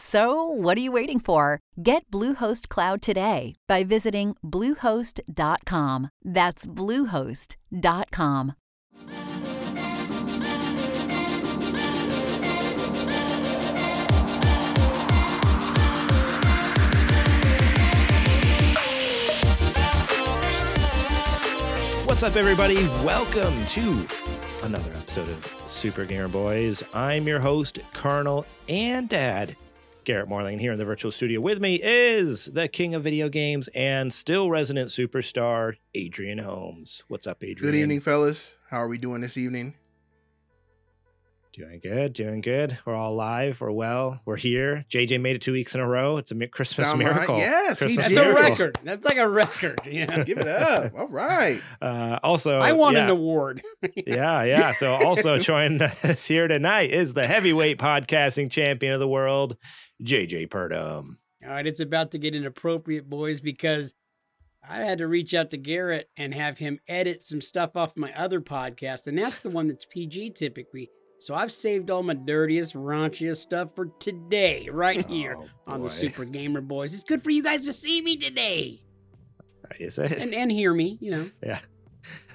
So, what are you waiting for? Get Bluehost Cloud today by visiting Bluehost.com. That's Bluehost.com. What's up, everybody? Welcome to another episode of Super Gamer Boys. I'm your host, Colonel and Dad, Garrett Morling. Here in the virtual studio with me is the king of video games and still resident superstar, Adrian Holmes. What's up, Adrian? Good evening, fellas. How are we doing this evening? Doing good, doing good. We're all alive. We're well. We're here. JJ made it two weeks in a row. It's a Christmas Sound right? miracle. Yes, Christmas did. That's a record. That's like a record. Yeah. Give it up. All right. Uh, also, I want yeah, an award. Yeah, yeah. So also joining us here tonight is the heavyweight podcasting champion of the world, JJ Purdom. All right, it's about to get inappropriate, boys, because I had to reach out to Garrett and have him edit some stuff off my other podcast, and that's the one that's PG typically. So I've saved all my dirtiest, raunchiest stuff for today, right here Oh, on the. Super Gamer Boys. It's good for you guys to see me today Is it? and and hear me. You know, Yeah.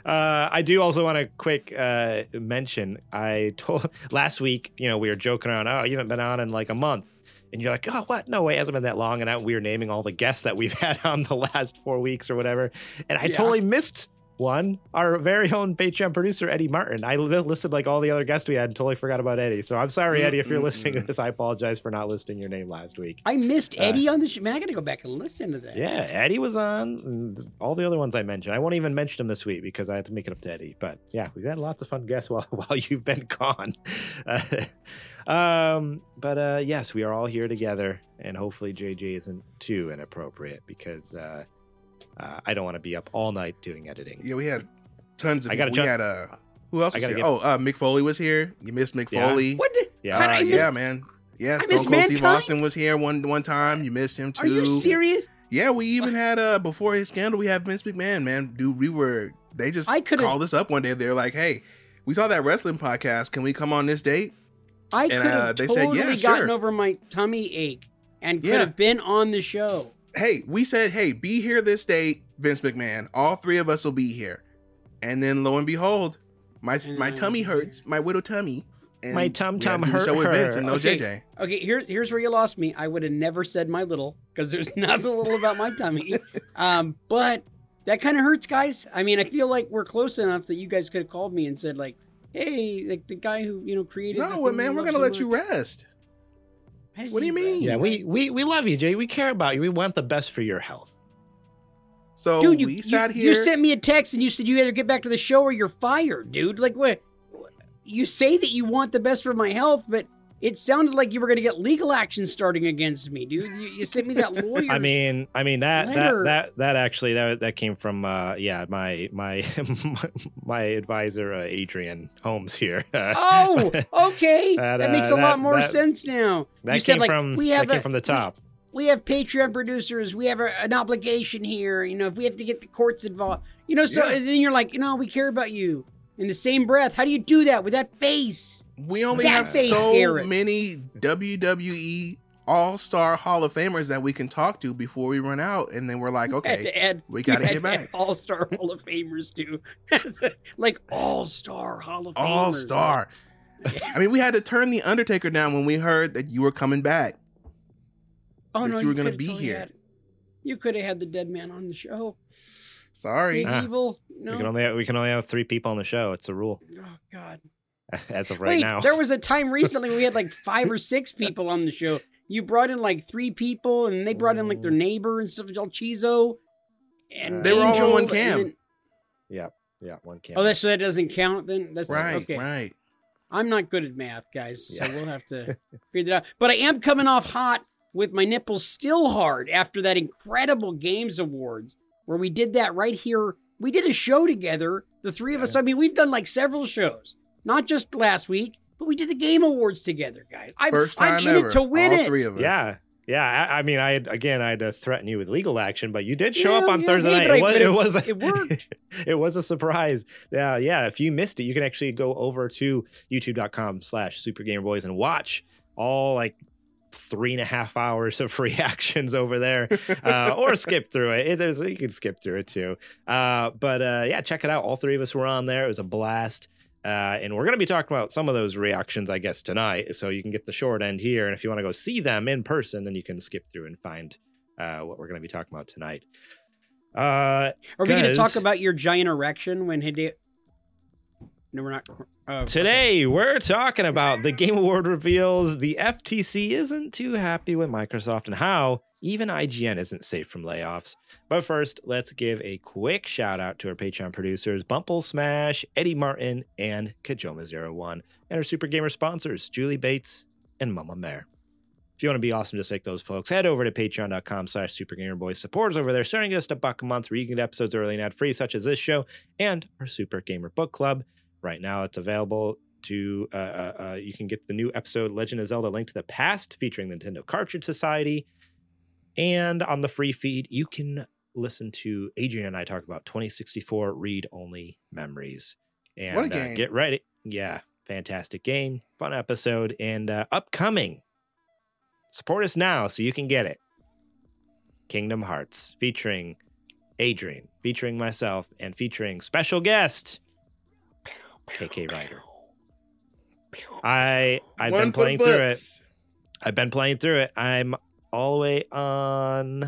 Uh, I do also want to quick uh, mention. I told last week, you know, we were joking around. Oh, you haven't been on in like a month, and you're like, oh, what? No way, it hasn't been that long. And I, we were naming all the guests that we've had on the last four weeks or whatever, and I Yeah. totally missed one. Our very own Patreon producer Eddie Martin. I listed like all the other guests we had and totally forgot about Eddie. So I'm sorry, Eddie, if you're listening to this. I apologize for not listing your name last week. I missed Uh, Eddie on the show. Man, I got to go back and listen to that. Yeah, Eddie was on. All the other ones I mentioned. I won't even mention them this week because I had to make it up to Eddie. But yeah, we've had lots of fun guests while while you've been gone. um, but uh, yes, we are all here together, and hopefully JJ isn't too inappropriate because uh, uh, I don't want to be up all night doing editing. Yeah, we had tons of. I gotta we jump- had uh, who else I was gotta here? get- oh, uh, Mick Foley was here. You missed Mick Yeah. Foley. What? The, Yeah. How did Uh, I miss- yeah, man. Yeah, I Stone missed Cold Steve Austin was here one one time. You missed him too. Are you serious? Yeah, we even had uh before his scandal, we had Vince McMahon. Man, dude, we were. They just I could've- called us up one day. They're like, "Hey, we saw that wrestling podcast. Can we come on this date?" I could have uh, they said, totally "Yeah, gotten sure." over my tummy ache and could Yeah. have been on the show. hey, we said, hey, be here this date, Vince McMahon. All three of us will be here. And then lo and behold, my And my I tummy was hurts, my widow tummy. And My tum we had tum to hurt show with Vince and no Okay. JJ. Okay, here, here's where you lost me. I would have never said my little because there's nothing little about my tummy. Um, but that kind of hurts, guys. I mean, I feel like we're close enough that you guys could have called me and said like, "Hey, like the guy who you know created." No, thing man, we we're gonna so let you rest. What do you mean? rest. Yeah, we we we love you, Jay. We care about you. We want the best for your health. So dude, you, we you, sat here. you sent me a text and you said you either get back to the show or you're fired, dude. Like what? You say that you want the best for my health, but it sounded like you were going to get legal action starting against me, dude. You, you sent me that lawyer. I mean, I mean that letter. that that that actually that that came from uh yeah my my my advisor uh, Adrian Holmes here. oh, okay, That, that, uh, makes a that- lot more that- sense now. that you said came like from we have came a- from the top. We, have Patreon producers. We have a, an obligation here. You know, if we have to get the courts involved, you know, so Yeah. then you're like, you know, we care about you. In the same breath, how do you do that with that face? we only that have face, so Garrett. many WWE All Star Hall of Famers that we can talk to before we run out, and then we're like, okay, to add, we gotta get back. All-Star Hall of Famers too, like All-Star Hall of Famers. All Star. I mean, we had to turn the Undertaker down when we heard that you were coming back. Oh no, you were gonna be here. had- you could have had the dead man on the show. Sorry. Big Ah. evil. We can No. only we can only have three people on the show. It's a rule. Oh God. as of right Wait, now. there was a time recently we had like five or six people on the show. You brought in like three people, and they brought in like their neighbor and stuff, El Chizo. And They were all on Angel, one cam. then- yeah, yeah, one can. oh, that so that doesn't count then. That's Right, okay. right. I'm not good at math, guys, so Yeah. we'll have to figure that out. But I am coming off hot with my nipples still hard after that incredible Games Awards where we did that right here. We did a show together, the three of us. I mean, we've done like several shows, not just last week, but we did the Game Awards together, guys. I'm, First I'm time in ever. it to win All it. three of us. Yeah. Yeah, I, I mean, I had, again, I had to threaten you with legal action, but you did show Yeah, up on yeah, Thursday hey, night. It I- was, it, it- was, it worked. it was a surprise. Yeah, yeah. If you missed it, you can actually go over to YouTube.com/slash Super Gamer Boys and watch all like three and a half hours of reactions over there, uh, or skip through it. It- There's, you can skip through it too. Uh, but uh, yeah, check it out. All three of us were on there. It was a blast. Uh, and we're going to be talking about some of those reactions, I guess, tonight. So you can get the short end here. And if you want to go see them in person, then you can skip through and find uh, what we're going to be talking about tonight. Uh, Are we going to talk about your giant erection when Hideo? No, we're not. Oh, Today, we're talking about the Game Award reveals the FTC isn't too happy with Microsoft and how even IGN isn't safe from layoffs. But first, let's give a quick shout out to our Patreon producers, Bumple Smash, Eddie Martin, and Kajoma01, and our Super Gamer sponsors, Julie Bates and Mama Mare. If you want to be awesome just like those folks, head over to patreon.com slash supergamerboys. Supporters over there starting just a buck a month where you can get episodes early and ad free, such as this show and our Super Gamer Book Club. Right now, it's available to uh, uh, uh, you can get the new episode Legend of Zelda: Link to the Past featuring the Nintendo Cartridge Society, and on the free feed you can listen to Adrian and I talk about 2064 read only memories. And What a uh, get ready, yeah, fantastic game, fun episode, and uh, upcoming. Support us now so you can get it. Kingdom Hearts featuring Adrian, featuring myself, and featuring special guest KK Ryder. I I've One been playing through it. I've been playing through it. I'm all the way on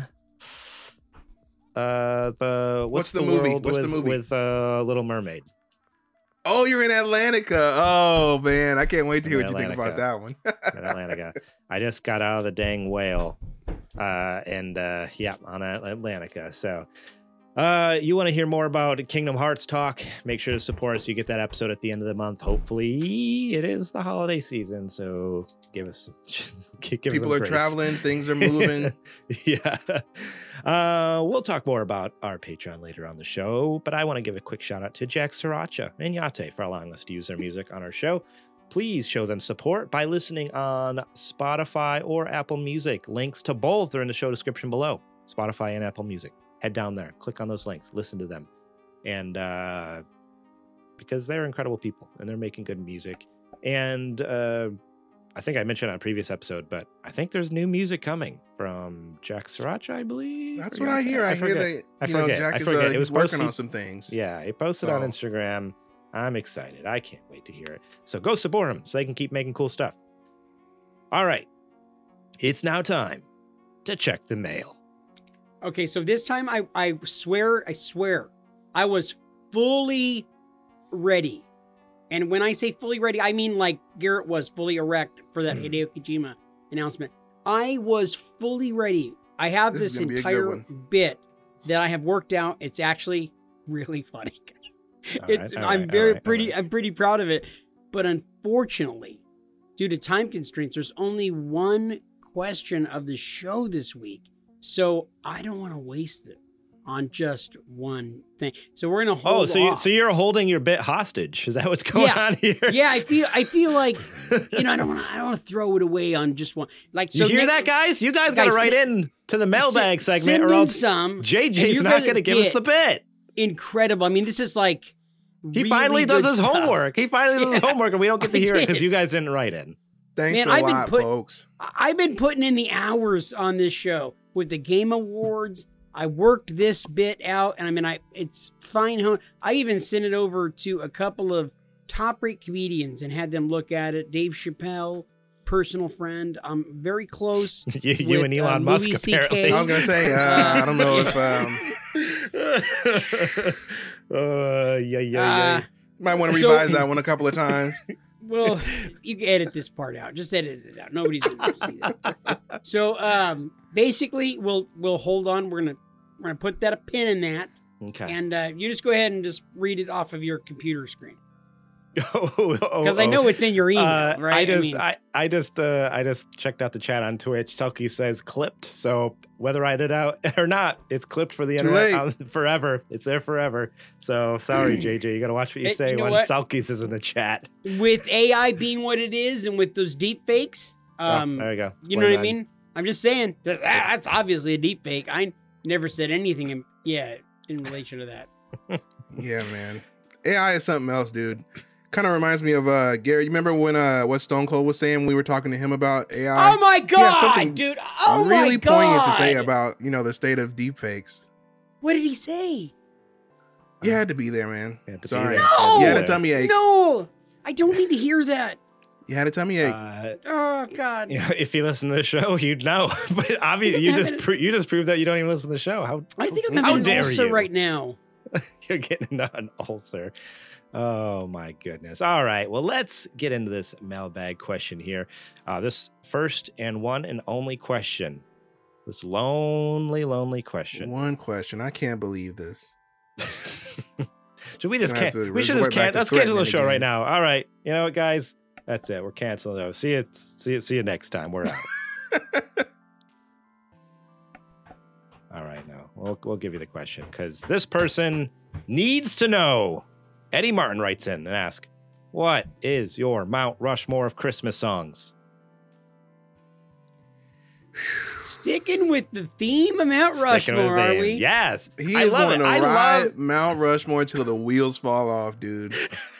uh the what's, What's the movie? world What's the with, movie? with uh Little Mermaid. Oh, you're in Atlantica. Oh man, I can't wait to hear what you think about that one. in Atlantica. I just got out of the dang whale. Uh, and uh, yeah, on At- Atlantica. So uh, you want to hear more about Kingdom Hearts talk? Make sure to support us. You get that episode at the end of the month. Hopefully, it is the holiday season. So give us, give People some are grace. traveling, things are moving. yeah. Uh, we'll talk more about our Patreon later on the show, but I want to give a quick shout out to Jack Sriracha and Yate for allowing us to use their music on our show. Please show them support by listening on Spotify or Apple Music. Links to both are in the show description below Spotify and Apple Music. Head down there, click on those links, listen to them. And uh, because they're incredible people and they're making good music. And uh, I think I mentioned on a previous episode, but I think there's new music coming from Jack Sriracha, I believe. That's what I hear. I, hear forget. that I you know forget. Jack I is forget. uh, It was working posted- on some things. Yeah, he posted on Instagram. I'm excited. I can't wait to hear it. So go support him so they can keep making cool stuff. All right. It's now time to check the mail. Okay, so this time I, I swear, I swear, I was fully ready. And when I say fully ready, I mean like Garrett was fully erect for that Mm. Hideo Kojima announcement. I was fully ready. I have This this, gonna be a good entire bit that I have worked out. It's actually really funny. It's, right, I'm right, very right, pretty. I'm pretty proud of it. But unfortunately, due to time constraints, there's only one question of the show this week. So I don't want to waste it on just one thing. So we're gonna oh, hold. Oh, so you, off. so you're holding your bit hostage? Is that what's going Yeah. on here? yeah, I feel. I feel like you know. I don't want. to. I don't want to throw it away on just one. Like so. you hear Nick- that, guys? You guys got to write send- in to the mailbag send- segment, send or else some. and JJ's you're not gonna going to give us get the bit. Incredible. I mean, this is like. He really finally does his stuff. homework. He finally does his homework, and we don't get to hear it because you guys didn't write in. Thanks Man, a I've been lot, put- folks. I've been putting in the hours on this show with the Game Awards. I worked this bit out, and I mean, I it's fine. hon- I even sent it over to a couple of top rate comedians and had them look at it. Dave Chappelle, personal friend. I'm very close. you, you With, and uh, Elon Musk Louis CK. apparently. I was gonna say, uh, I don't know if um, uh, yeah, yeah, Uh, might want to So- revise that one a couple of times. well, you can edit this part out. Just edit it out. Nobody's gonna see that. So um, basically, we'll we'll hold on. We're gonna we're gonna put that a pin in that, Okay. and uh, you just go ahead and just read it off of your computer screen Because because I know it's in your email, Uh, right? I just, mean, I, I just, uh, I just checked out the chat on Twitch. Selkie says clipped. So whether I did out or not, it's clipped for the Too internet late. on, forever. It's there forever. So sorry, JJ. You gotta watch what you Hey, say you know when what? Selkies is in the chat. with AI being what it is, and with those deep fakes, um, oh, there you go. you know what I mean? I'm just saying that's, ah, that's obviously a deep fake. I never said anything, in, yeah, in relation to that. Yeah, man. AI is something else, dude. Kind of reminds me of uh Gary. You remember when uh what Stone Cold was saying? We were talking to him about AI. oh my god, something dude! Oh really my god! Really poignant to say about you know the state of deepfakes. What did he say? You had to be there, man. You had to Sorry. there. No! You had a tummy ache. No, I don't need to hear that. You had a tummy ache. Uh, Oh god. you know, if you listen to the show, you'd know. but obviously, you just pro- you just proved that you don't even listen to the show. How I think I'm how having an dare ulcer you? right now. You're getting an ulcer. Oh my goodness. All right. Well, let's get into this mailbag question here. Uh, this first and one and only question. This lonely, lonely question. One question. I can't believe this. should we just Gonna can to we should just can let's cancel the show right now. All right. You know what, guys? That's it. We're canceling though. See you see you see you next time. We're out. All right, no. We'll we'll give you the question because this person needs to know. Eddie Martin writes in and asks, "What is your Mount Rushmore of Christmas songs?" Sticking with the theme of Mount Sticking with Rushmore, are them. we? Yes, He I is love going it. to I ride love. Mount Rushmore till the wheels fall off, dude.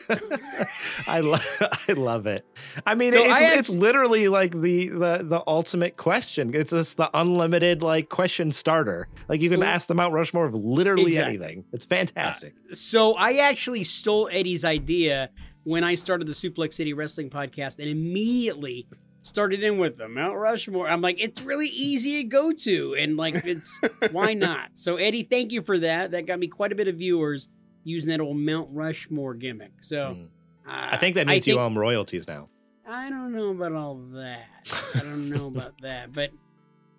I love. I love it. I mean, So it's, I it's literally like the, the the ultimate question. It's just the unlimited like question starter. Like you can Well- ask the Mount Rushmore of literally Exactly. anything. It's fantastic. Uh, so I actually stole Eddie's idea when I started the Suplex City Wrestling podcast and immediately started in with them. Mount Rushmore. I'm like, it's really easy to go to. And like, it's why not? So, Eddie, thank you for that. That got me quite a bit of viewers using that old Mount Rushmore gimmick. So, Mm. uh, I think that means I you own royalties now. I don't know about all that. I don't know about that. But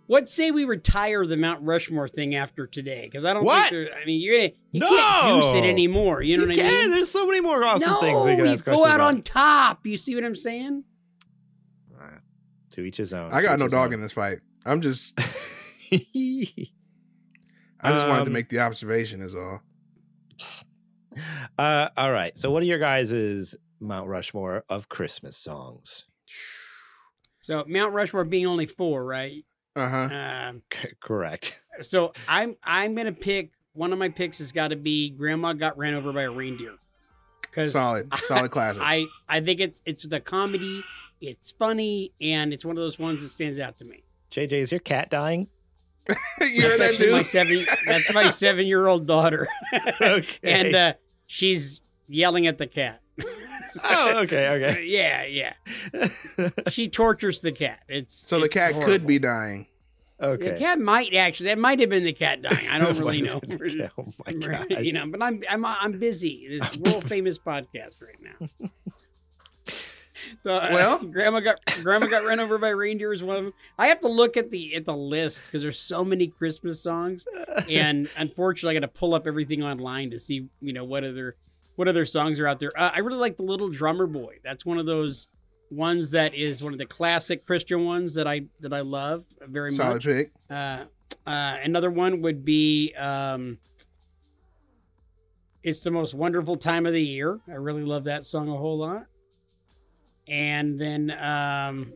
what say we retire the Mount Rushmore thing after today? Because I don't What? think there, I mean, you're, you can't juice it anymore. You know what I mean? There's so many more awesome no, things we can you ask go out about. on top. You see what I'm saying? To each his own. I got no dog his in this fight. I'm just. I just wanted to Um, make the observation, is all. uh, all right. So, what are your guys' Mount Rushmore of Christmas songs? So Mount Rushmore being only four, right? Uh huh. Um, C- correct. so I'm I'm gonna pick one of my picks has got to be Grandma got ran over by a reindeer. Because Solid, solid classic. I I think it's it's the comedy, it's funny, and it's one of those ones that stands out to me. JJ, is your cat dying? you heard That's that, actually my seven. That's my seven year old daughter, Okay. and uh, she's yelling at the cat. oh, okay, okay. yeah, yeah. She tortures the cat. It's So the it's cat could be dying. okay. The cat might actually. That might have been the cat dying. I don't really know. oh my god. you know, but I'm I'm I'm busy. This world famous podcast right now. So, uh, Well- grandma got grandma got run over by reindeer is one of them. I have to look at the at the list because there's so many Christmas songs, and unfortunately, I got to pull up everything online to see you know what other what other songs are out there. Uh, I really like the Little Drummer Boy. That's one of those ones that is one of the classic Christian ones that I that I love very Solid much. pick. Uh, uh, another one would be um, It's the Most Wonderful Time of the Year. I really love that song a whole lot. And then um,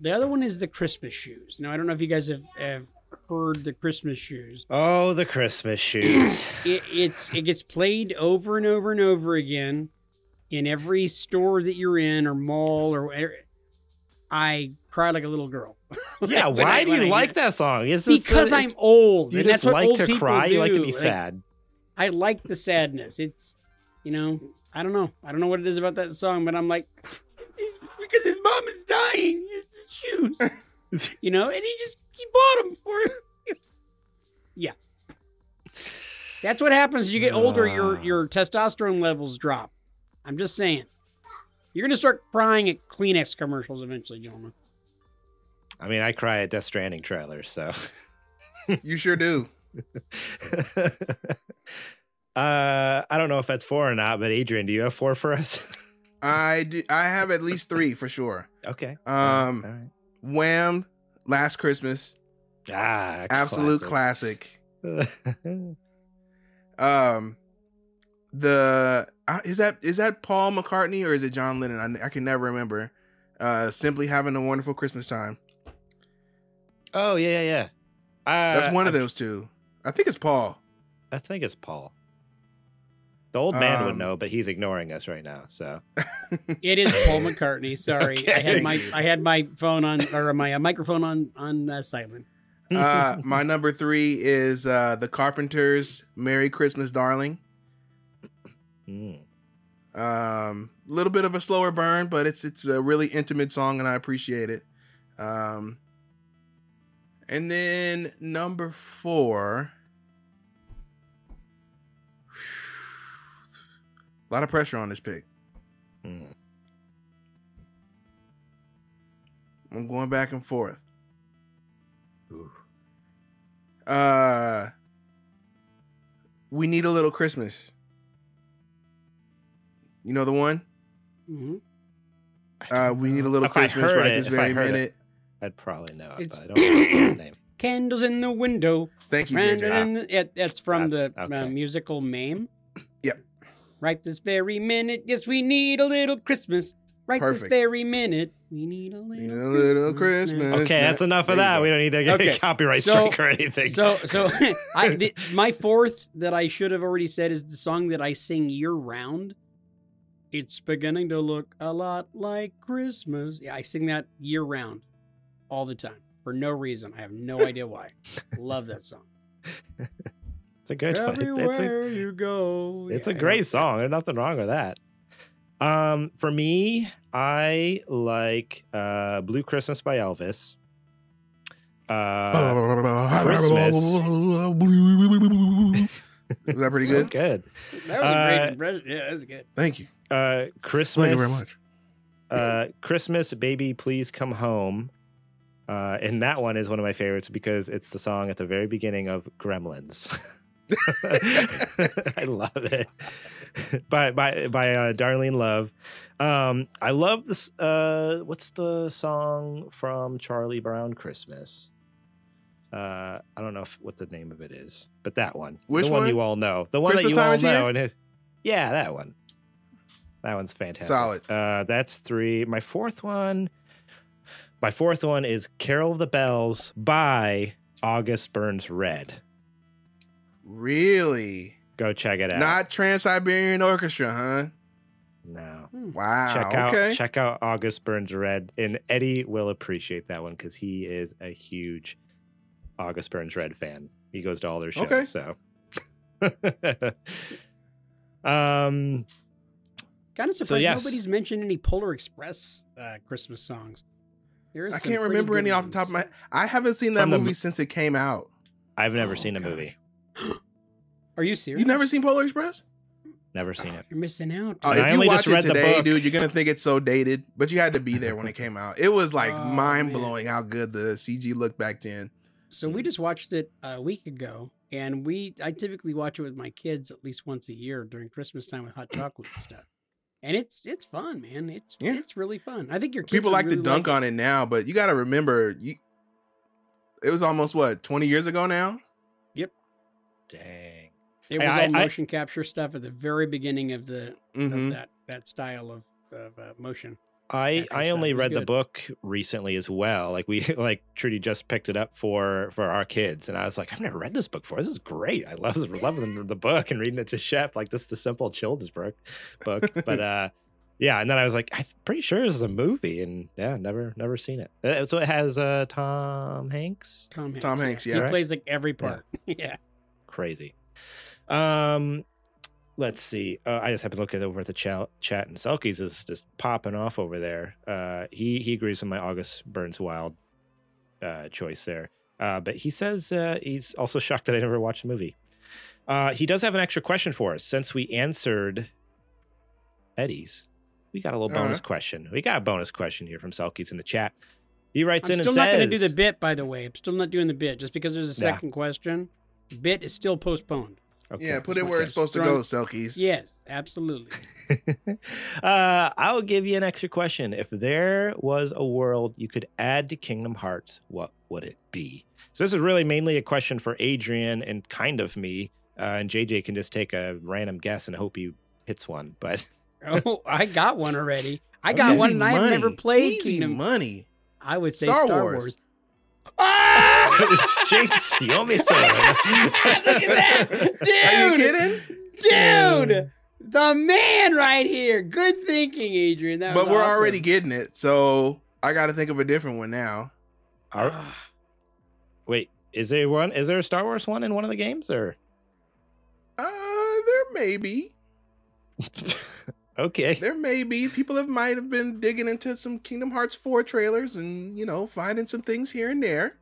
the other one is The Christmas Shoes. Now, I don't know if you guys have, have heard The Christmas Shoes. Oh, the Christmas shoes. It, it's It gets played over and over and over again in every store that you're in or mall or whatever. I cry like a little girl. yeah, When why I- do you I like hear- that song? It's because uh, I'm old. You and just that's what like to cry. You like to do. be sad. I like the sadness. It's, you know, I don't know. I don't know what it is about that song, but I'm like, it's his, because his mom is dying. It's his shoes, you know, and he just he bought them for him. yeah, that's what happens as you get older. Your Ah. your testosterone levels drop. I'm just saying. You're gonna start crying at Kleenex commercials eventually, gentlemen. I mean, I cry at Death Stranding trailers, so. You sure do. Uh, I don't know if that's four or not, but Adrian, do you have four for us? I do, I have at least three for sure. okay. Um, right. Wham, Last Christmas, Ah, absolute classic. Um, the uh, is that is that Paul McCartney or is it John Lennon? I, I can never remember. Uh, simply having a wonderful Christmas time. oh yeah, yeah, yeah. Uh, That's one of I- those two. I think it's Paul. I think it's Paul. The old man would Um, know, but he's ignoring us right now. So It is Paul McCartney. Sorry, I had my I had my phone on or my uh, microphone on on uh, silent. Uh, my number three is uh, the Carpenters' "Merry Christmas, Darling." Mm. Um, little bit of a slower burn, but it's it's a really intimate song, and I appreciate it. Um, and then number four, a lot of pressure on this pick. Mm. I'm going back and forth. Ooh. Uh, we need a little Christmas. You know the one? hmm Uh, don't we need a little If Christmas right it- this very heard it, minute. I'd probably know it, It's- but I don't know the name. Candles in the window. Thank you, Brandon JJ. in the- it- that's from That's- the uh, musical Mame. Yep. Right this very minute. Yes, we need a little Christmas. Right this very minute. We need a little, Need a little Christmas. Okay, that's enough of that. go. We don't need to get Okay, copyright so- strike or anything. So, so I the, my fourth that I should have already said is the song that I sing year round. It's beginning to look a lot like Christmas. Yeah, I sing that year round, all the time for no reason. I have no idea why. Love that song. It's a good one. It's a, Everywhere you go. It's Yeah, a I great song. There's nothing wrong with that. Um, for me, I like uh, "Blue Christmas" by Elvis. Uh, Christmas. Is that pretty so good? good. That was a great Uh, impression. Yeah, that's good. Thank you. Uh, Christmas. Thank you very much. Uh, Christmas, baby, please come home. Uh, and that one is one of my favorites because it's the song at the very beginning of Gremlins. I love it. by by by uh, Darlene Love. Um, I love this. Uh, what's the song from Charlie Brown Christmas? Uh, I don't know if, what the name of it is, but that one. Which the one, one? you all know. The one Christmas that you all know. And it, yeah, that one. That one's fantastic. Solid. Uh, that's three. My fourth one. My fourth one is "Carol of the Bells" by August Burns Red. Really? Go check it out. Not Trans Siberian Orchestra, huh? no. Wow. check out okay. check out August Burns Red, and Eddie will appreciate that one because he is a huge August Burns Red fan. He goes to all their shows. Okay. So, um, Kind of surprised yes. nobody's mentioned any Polar Express uh, Christmas songs. There is I can't remember good any off the top of my. I haven't seen that From movie mo- since it came out. I've never Oh, seen a gosh. movie. Are you serious? You never seen Polar Express? Never ah, seen it. You're missing out. Oh, And I if you only watch just it read the today, book. dude, you're gonna think it's so dated, but you had to be there when it came out. It was like Oh, mind blowing how good the CG looked back then. So we just watched it a week ago, and we I typically watch it with my kids at least once a year during Christmas time with hot chocolate and stuff. And it's it's fun, man. It's Yeah. it's really fun. I think your kids People like really to dunk like on it now, but you got to remember, you. It was almost what 20 years ago now. Dang. It was I- all I- motion capture stuff at the very beginning of the hmm of that that style of, of uh, motion. I I only stuff. It was read the book recently as well. Like we like Trudy just picked it up for for our kids, and I was like, I've never read this book before. This is great. I love loving the, the book and reading it to Shep. Like this is the simple children's book book. but uh, yeah. And then I was like, I'm pretty sure this is a movie, and yeah, never never seen it. Uh, So it has uh Tom Hanks. Tom Hanks. Tom Hanks, yeah. He Right? plays like every Yeah. part. Yeah. Crazy. Um, let's see. Uh, I just happened to look at over at the chat, chat and Selkies is just popping off over there. Uh, he he agrees with my August Burns Wild uh, choice there. Uh, but he says uh, he's also shocked that I never watched the movie. Uh, he does have an extra question for us since we answered Eddie's. we got a little bonus right. question. We got a bonus question here from Selkies in the chat. He writes I'm in still not going to do the bit, by the way. I'm still not doing the bit just because there's a Yeah. second question. Bit is still postponed. Okay. Yeah, put it where it's supposed to go, Selkies. Yes, absolutely. uh, I'll give you an extra question. If there was a world you could add to Kingdom Hearts, what would it be? So this is really mainly a question for Adrian and kind of me. Uh, and JJ can just take a random guess and hope he hits one. But Oh, I got one already. I got Easy one, and I have never money. played Easy Kingdom. money. I would say Star Star, Wars. Wars. Jinx, you owe me some. Look at that, dude! Are you kidding? dude? The man right here. Good thinking, Adrian. That But was we're awesome. already getting it, so I got to think of a different one now. Are- Wait, is there one? Is there a Star Wars one in one of the games, or Uh, there may be. okay? There may be. People have might have been digging into some Kingdom Hearts 4 trailers and, you know, finding some things here and there.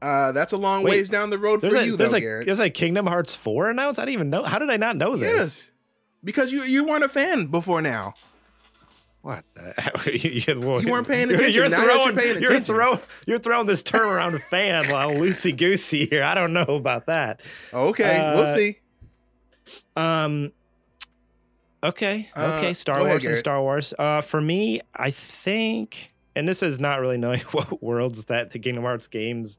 Uh, that's a long Wait, ways down the road for a you, there's though, a Garrett. there's a Kingdom Hearts four announced. I didn't even know. How did I not know this? Yes, because you you weren't a fan before now. What? The, you, You weren't paying attention. You're Now that you're throwing, paying you're attention. you're throwing this term around a fan while loosey goosey here. I don't know about that. Okay, we'll Uh, see. Um. Okay. Uh, Okay. Star go ahead, Wars and Star Wars. Uh, for me, I think, and this is not really knowing what worlds that the Kingdom Hearts games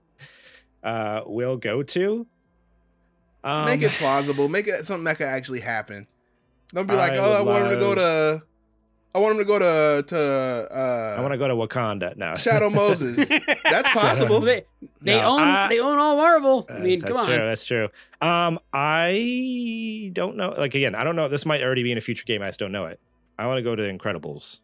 uh will go to. Um, Make it plausible. Make it something that could actually happen. Don't be like, I oh, I would want him to go to, I want him to go to to uh, I want to go to Wakanda now. Shadow Moses. That's possible. They, they No, own I- they own all Marvel. I That's, mean, that's come true. on. That's true. Um, I don't know. Like again, I don't know. This might already be in a future game. I just don't know it. I want to go to the Incredibles.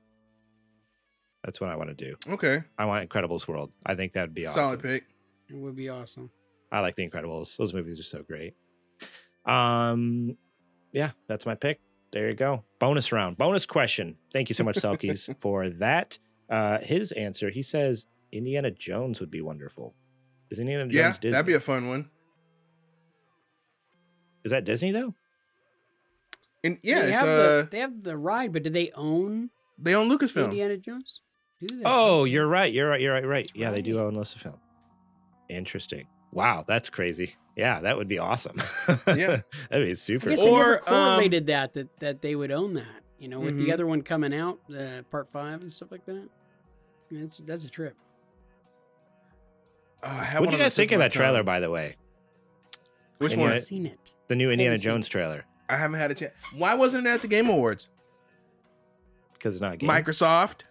That's what I want to do. Okay, I want Incredibles World. I think that'd be awesome. solid pick. It would be awesome. I like the Incredibles. Those movies are so great. Um, yeah, that's my pick. There you go. Bonus round. Bonus question. Thank you so much, Selkies, for that. Uh, his answer. He says Indiana Jones would be wonderful. Is Indiana Jones Yeah, Disney? that'd be a fun one. Is that Disney though? And yeah, they it's have uh, the they have the ride, but do they own they own Lucasfilm. Indiana Jones? Do they? Oh, you're right. You're right. You're right. Right. That's Yeah, they do own Lucasfilm. Interesting. Wow, that's crazy. Yeah, that would be awesome. Yeah. that'd be I super. guess cool. I never Or, um, that that that they would own that. You know, with Mhm. the other one coming out, uh, part five and stuff like that. That's that's a trip. Oh, I have What do you guys think of my that trailer, by the way? Which And one? yet- I've seen it. The new Indiana Jones it. trailer I haven't had a chance. Why wasn't it at the Game Awards? because it's not a game. Microsoft.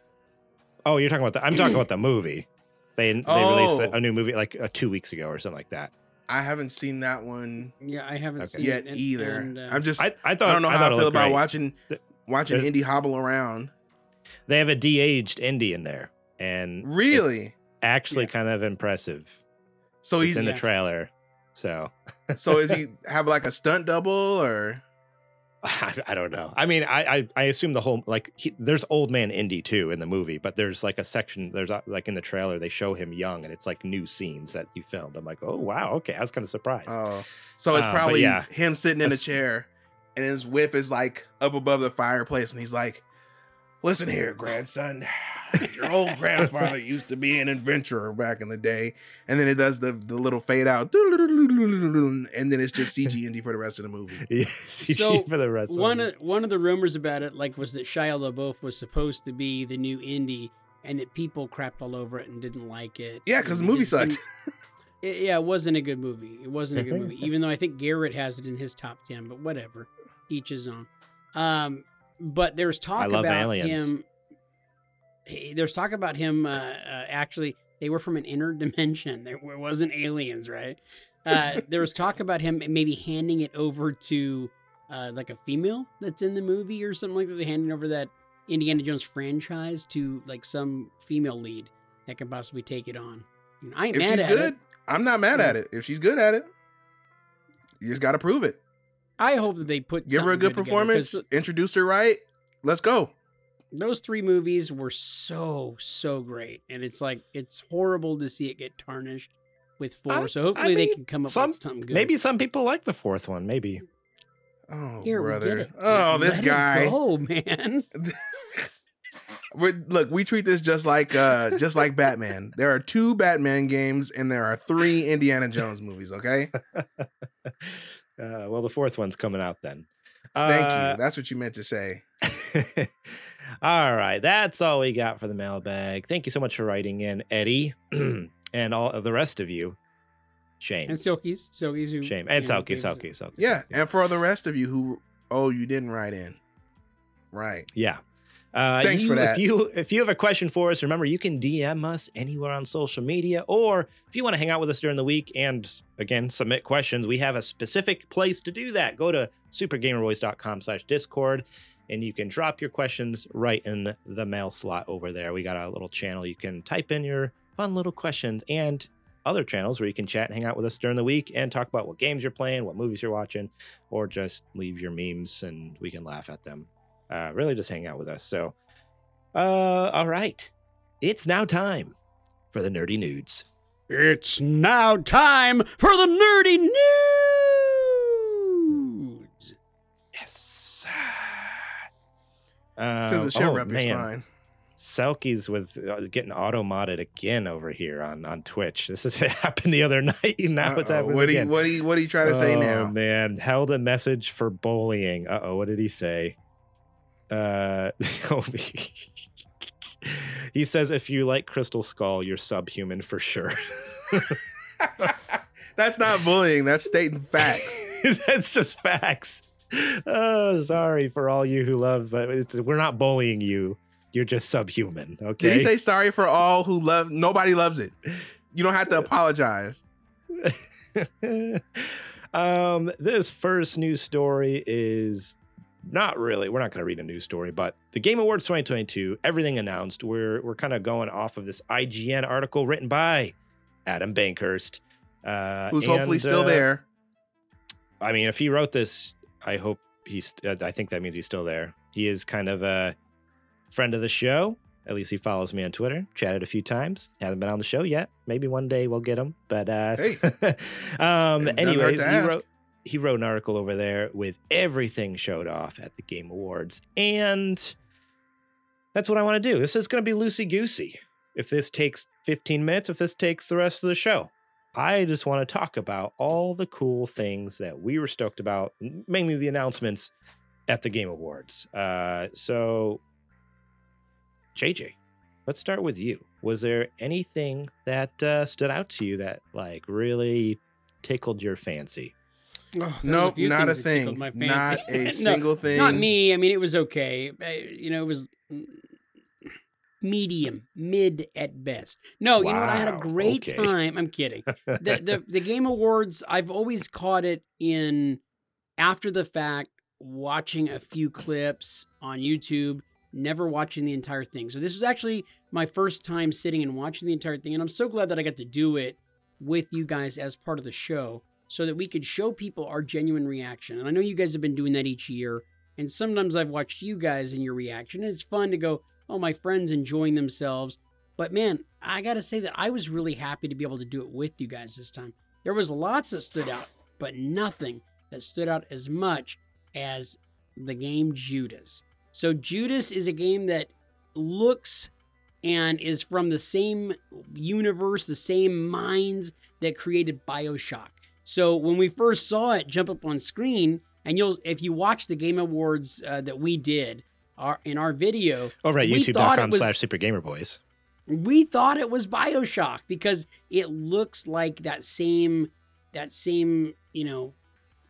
Oh, you're talking about the. I'm talking about the movie. They they Oh. released a, a new movie like uh, two weeks ago or something like that. I haven't seen that one Yeah, I haven't Okay. seen yet it and- either. and, uh, I'm just. I, I I don't know I how thought I feel about great. watching Th- watching there's- Indy hobble around. They have a de-aged indie in there, and it's Really? actually Yeah. kind of impressive. So It's he's in the Yeah. trailer, so so is he have like a stunt double or? I, I don't know. I mean, I I, I assume the whole like he, there's old man Indy too in the movie, but there's like a section there's like in the trailer they show him young and it's like new scenes that he filmed. I'm like, oh wow, okay, I was kind of surprised. Oh, so it's Uh, probably yeah. him sitting in a chair, and his whip is like up above the fireplace, and he's like, "Listen here, grandson." Your old grandfather used to be an adventurer back in the day, and then it does the, the little fade out, and then it's just CG Indy for the rest of the movie. Yeah, So, for the rest one of of one of the rumors about it, like, was that Shia LaBeouf was supposed to be the new Indy, and that people crapped all over it and didn't like it. Yeah, because the movie sucked. it- yeah, it wasn't a good movie. It wasn't a good movie, even though I think Garrett has it in his top ten. But whatever, each his own. Um, but there's talk I love about aliens. him. There's talk about him. Uh, uh, actually, they were from an inner dimension. There wasn't aliens, right? Uh, there was talk about him maybe handing it over to uh, like a female that's in the movie or something like that. They handing over that Indiana Jones franchise to like some female lead that can possibly take it on. And I ain't If mad she's at good, it. I'm not mad Yeah. at it. If she's good at it, you just got to prove it. I hope that they put Give her a something good together, 'cause performance, introduce her right. Let's go. Those three movies were so so great, and it's like it's horrible to see it get tarnished with four. I- so hopefully I they can come up some- with something good. Maybe some people like the fourth one. Maybe Oh, Here, brother. Oh, this Let it guy. Oh man. Look, we treat this just like uh just like Batman. There are two Batman games and there are three Indiana Jones movies, okay? Uh, well, the fourth one's coming out then. Thank Uh, you. That's what you meant to say. all right, that's all we got for the mailbag. Thank you so much for writing in, Eddie, and all of the rest of you. Shame, And Silkies, Silkies who shame, and you know, Selkie, gave us- Selkie, Selkie. Yeah, and for the rest of you who oh, you didn't write in. Right. Yeah. Uh, Thanks you- for that. If you if you have a question for us, remember you can DM us anywhere on social media, or if you want to hang out with us during the week and again submit questions, we have a specific place to do that. Go to supergamerboys.com/discord, and you can drop your questions right in the mail slot over there. We got a little channel you can type in your fun little questions and other channels where you can chat and hang out with us during the week and talk about what games you're playing, what movies you're watching, or just leave your memes and we can laugh at them uh, really just hang out with us. So, uh, all right, it's now time for the nerdy nudes. It's now time for the nerdy nudes. Yes. Uh, Since the show oh, rep is man. fine. Selkies with uh, getting auto modded again over here on on Twitch. This has happened the other night. Now it's Uh-oh. happening What do you again. what do you what do you try to say oh, now? man, held a message for bullying. Uh oh, what did he say? Uh, he says if you like Crystal Skull, you're subhuman for sure. That's not bullying, that's stating facts. That's just facts. Oh, sorry for all you who love, but it's, we're not bullying you. You're just subhuman. Okay. Did he say sorry for all who love nobody loves it? You don't have to apologize. um, this first news story is not really. We're not going to read a news story, but the Game Awards 2022, everything announced. We're we're kind of going off of this IGN article written by Adam Bankhurst, uh, Who's hopefully still uh, there. I mean, if he wrote this, I hope he's. Uh, I think that means he's still there. He is kind of a friend of the show. At least he follows me on Twitter. Chatted a few times. Hasn't been on the show yet. Maybe one day we'll get him. But uh, Hey. um, anyways, he wrote he wrote an article over there with everything showed off at the Game Awards, and that's what I want to do. This is going to be loosey goosey. If this takes 15 minutes, if this takes the rest of the show, I just want to talk about all the cool things that we were stoked about, mainly the announcements at the Game Awards. Uh, so, JJ, let's start with you. Was there anything that uh, stood out to you that like really tickled your fancy? Oh, Nope, not a things that tickled thing. Not a No, single thing. Not me. I mean, it was okay. Uh, You know, it was medium, mid at best. No, you know what? I had a great okay. time. I'm kidding. The, the the Game Awards. I've always caught it in after the fact, watching a few clips on YouTube. Never watching the entire thing. So this was actually my first time sitting and watching the entire thing, and I'm so glad that I got to do it with you guys as part of the show so that we could show people our genuine reaction. And I know you guys have been doing that each year. And sometimes I've watched you guys and your reaction. And it's fun to go, oh, my friends enjoying themselves. But man, I got to say that I was really happy to be able to do it with you guys this time. There was lots that stood out, but nothing that stood out as much as the game Judas. So Judas is a game that looks and is from the same universe, the same minds that created BioShock. So when we first saw it jump up on screen, and you'll if you watch the Game Awards uh, that we did our, in our video, Over at we thought it youtube.com was- slash super gamer boys. we thought it was BioShock because it looks like that same that same, you know,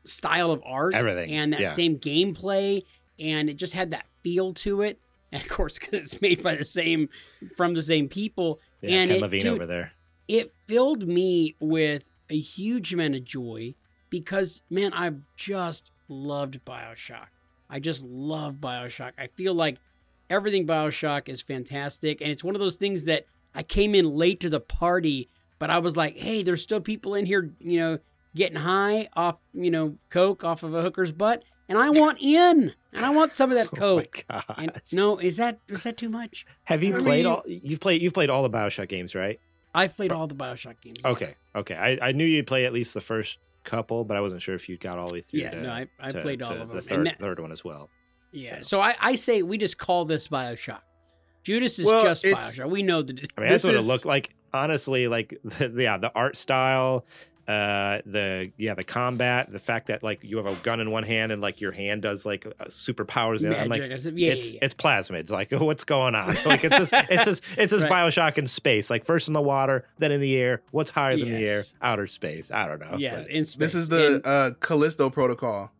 style of art Everything, and that yeah. same gameplay and it just had that feel to it. And of course cuz it's made by the same from the same people Yeah, and Ken it, Levine dude, over there. it filled me with a huge amount of joy because man i just loved bioshock i just love bioshock i feel like everything bioshock is fantastic and it's one of those things that i came in late to the party but i was like hey there's still people in here you know getting high off you know coke off of a hooker's butt and i want in and i want some of that coke Oh my and no is that is that too much Have you I played mean- all? You've played. You've played all the Bioshock games, right? I've played all the bioshock games yeah. Okay. Okay. I, I knew you'd play at least the first couple, but I wasn't sure if you'd got all the way through. Yeah, to- no, I, I to- played to all of them. The third, that- third one as well. yeah, so I, I say we just call this Bioshock. Judas is Well, just Bioshock. We know that. I mean, This that's what it looked like. Honestly, like the, yeah, the art style, uh, the yeah, the combat, the fact that like you have a gun in one hand and like your hand does like uh, superpowers. in. I'm like, Magic. Yeah, it's yeah, yeah. it's plasmids. Like, what's going on? Like, it's just it's just it's just Right. Bioshock in space. Like, first in the water, then in the air. What's higher than the air? Outer space. I don't know. yeah, in space. This is the And- uh, Callisto Protocol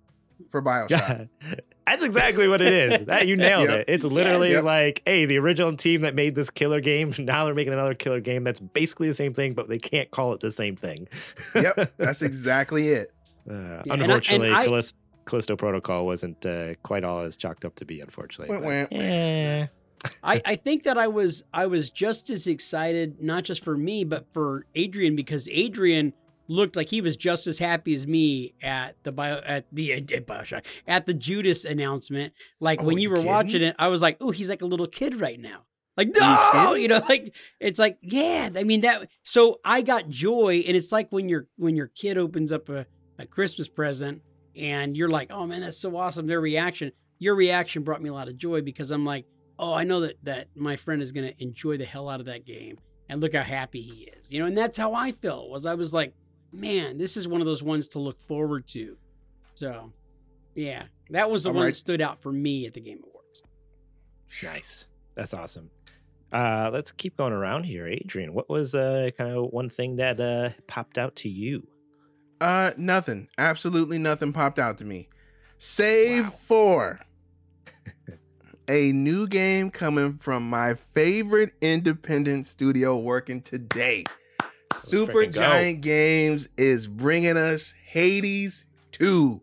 for Bioshock. That's exactly what it is. That you nailed Yep. it. It's literally Yep. like, hey, the original team that made this killer game, now they're making another killer game that's basically the same thing, but they can't call it the same thing. yep, that's exactly it. Uh, and I- and unfortunately, I- Callis- Callisto Protocol wasn't uh, quite all as chalked up to be, unfortunately. Wah, but- wah. Eh. I, I think that I was I was just as excited, not just for me, but for Adrian because Adrian looked like he was just as happy as me at the bio at the at Bioshock at the Judas announcement. Like Oh, when you you were kidding? watching it, I was like, "Oh, he's like a little kid right now." Like Are you no, you know, like it's like yeah. I mean that. So I got joy, and it's like when your when your kid opens up a, a Christmas present, and you're like, "Oh man, that's so awesome!" Their reaction, your reaction brought me a lot of joy because I'm like, "Oh, I know that that my friend is gonna enjoy the hell out of that game, and look how happy he is." You know, and that's how I felt. Was I was like, "Man, this is one of those ones to look forward to." So, yeah, that was the All one right. that stood out for me at the Game Awards. Nice. That's awesome. Uh, let's keep going around here. Adrian, what was uh, kind of one thing that uh, popped out to you? Uh, nothing. Absolutely nothing popped out to me. Save Wow. for a new game coming from my favorite independent studio working today. Super. Giant Games is bringing us Hades 2.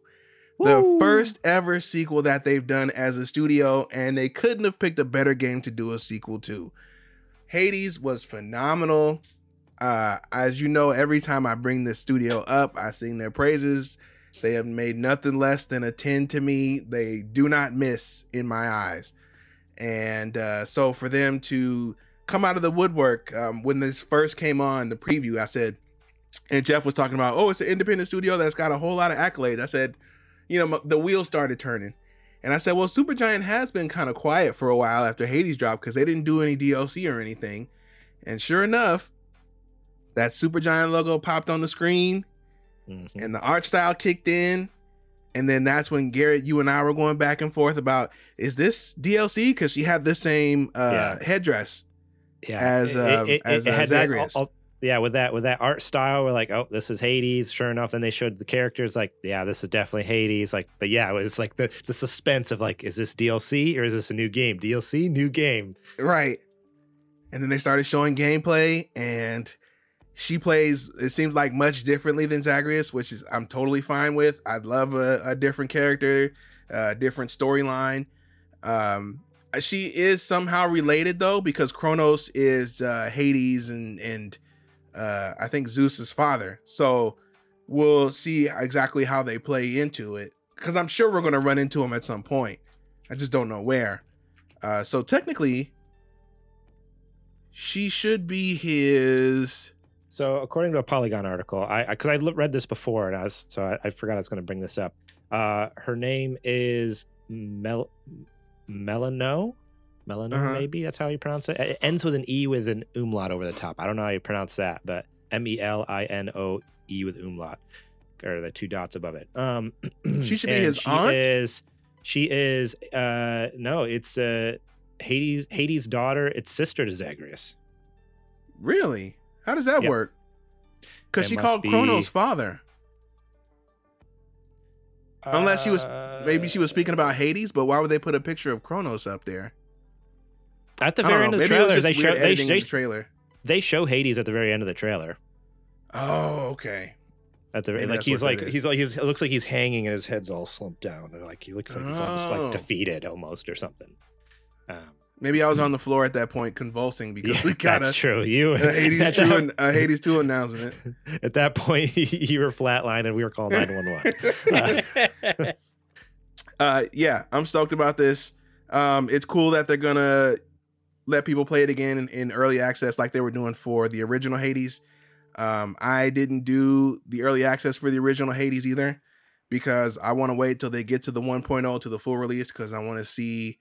The first ever sequel that they've done as a studio, and they couldn't have picked a better game to do a sequel to. Hades was phenomenal. Uh, as you know, every time I bring this studio up, I sing their praises. They have made nothing less than a 10 to me. They do not miss in my eyes. And uh, so for them to come out of the woodwork, um, when this first came on, the preview, I said, and Jeff was talking about, oh, it's an independent studio that's got a whole lot of accolades. I said, you know, the wheels started turning. And I said, well, Supergiant has been kind of quiet for a while after Hades dropped because they didn't do any DLC or anything. And sure enough, that Supergiant logo popped on the screen Mhm. and the art style kicked in. And then that's when Garrett, you and I were going back and forth about is this DLC? Because she had the same uh, Yeah. headdress. Yeah, as, um, as, uh, had that- Zagreus. all- all- yeah, with that with that art style, we're like, oh, this is Hades. Sure enough, then they showed the characters, like, yeah, this is definitely Hades. Like, but yeah, it was like the the suspense of like, is this DLC or is this a new game? DLC, new game. Right. And then they started showing gameplay, and she plays, it seems like much differently than Zagreus, which is I'm totally fine with. I'd love a, a different character, a different storyline. Um, she is somehow related though, because Kronos is uh, Hades and and uh, I think Zeus's father. So we'll see exactly how they play into it. Because I'm sure we're gonna run into him at some point. I just don't know where. Uh, so technically, she should be his. So according to a Polygon article, I because I, lo- read this before and I was so I, I forgot I was going to bring this up. Uh, her name is Mel Melano. Melano, Uh-huh. maybe that's how you pronounce it. It ends with an E with an umlaut over the top. I don't know how you pronounce that, but M E L I N O E with umlaut or the two dots above it. Um, She should be his she aunt? Is she is uh no? It's uh Hades Hades' daughter. It's sister to Zagreus. Really? How does that Yep. work? Because she called be- Kronos father. Unless she was- Maybe she was Uh, speaking about Hades, but why would they put a picture of Kronos up there? At the very end know. of the trailer, they show they, they, the trailer. they show Hades at the very end of the trailer. Oh, okay. At the Maybe like he's like he's like he's it looks like he's hanging and his head's all slumped down and like he looks like he's almost Oh. like defeated almost or something. Um, Maybe I was on the floor at that point convulsing because yeah, we got that's a, true. You a Hades two an- a Hades two announcement. at that point you were flatlined and we were calling nine one one. uh yeah i'm stoked about this um it's cool that they're gonna let people play it again in, in early access like they were doing for the original hades Um, I didn't do the early access for the original Hades either because I want to wait till they get to the 1.0 to the full release because I want to see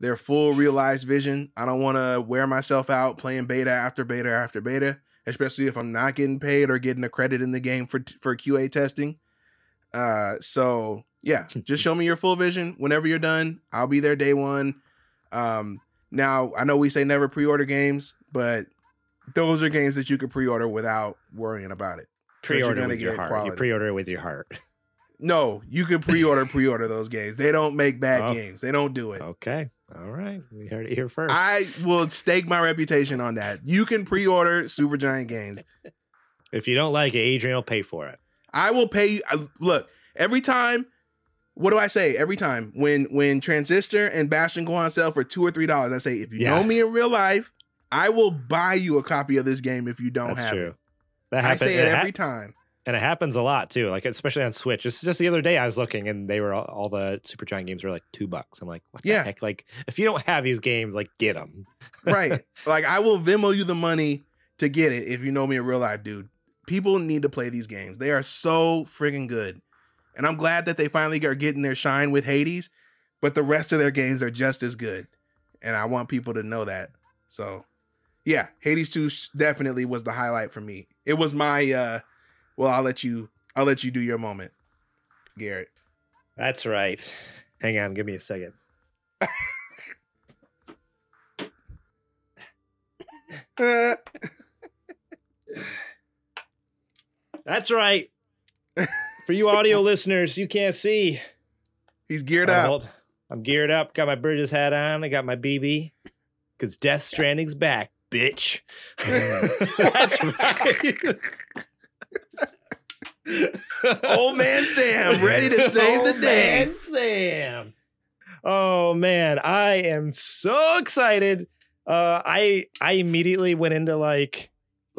their full realized vision. I don't want to wear myself out playing beta after beta after beta, especially if I'm not getting paid or getting a credit in the game for for QA testing. Uh, so yeah, just show me your full vision whenever you're done. I'll be there day one. Um, now I know we say never pre-order games, but those are games that you could pre-order without worrying about it. Pre-order with your heart. quality. You pre-order with your heart. No, you can pre-order pre-order those games. They don't make bad Oh. games. They don't do it. Okay. All right. We heard it here first. I will stake my reputation on that. You can pre-order Super Giant games. if you don't like it, Adrian will pay for it. I will pay you. I- Look, every time. What do I say? Every time when when Transistor and Bastion go on sale for two or three dollars, I say, if you Yeah. know me in real life, I will buy you a copy of this game if you don't That's have true. it. That I happens. say it every time. and it happens a lot too. Like especially on Switch. Just just the other day, I was looking, and they were all, all the Super Giant games were like two bucks. I'm like, what the Yeah. heck? Like, if you don't have these games, like, get them. right. Like I will Venmo you the money to get it if you know me in real life, dude. People need to play these games. They are so friggin' good. And I'm glad that they finally are getting their shine with Hades, but the rest of their games are just as good. And I want people to know that. So, yeah, Hades 2 definitely was the highlight for me. It was my uh well, I'll let you I'll let you do your moment, Garrett. That's right. Hang on, give me a second. That's right. For you audio listeners, you can't see. He's geared Oh, up. hold- I'm geared up. Got my Bridges hat on. I got my BB. Cause Death Stranding's back, bitch. That's right. Old man Sam, ready to save the Old day. Man Sam. Oh man, I am so excited. Uh, I I immediately went into like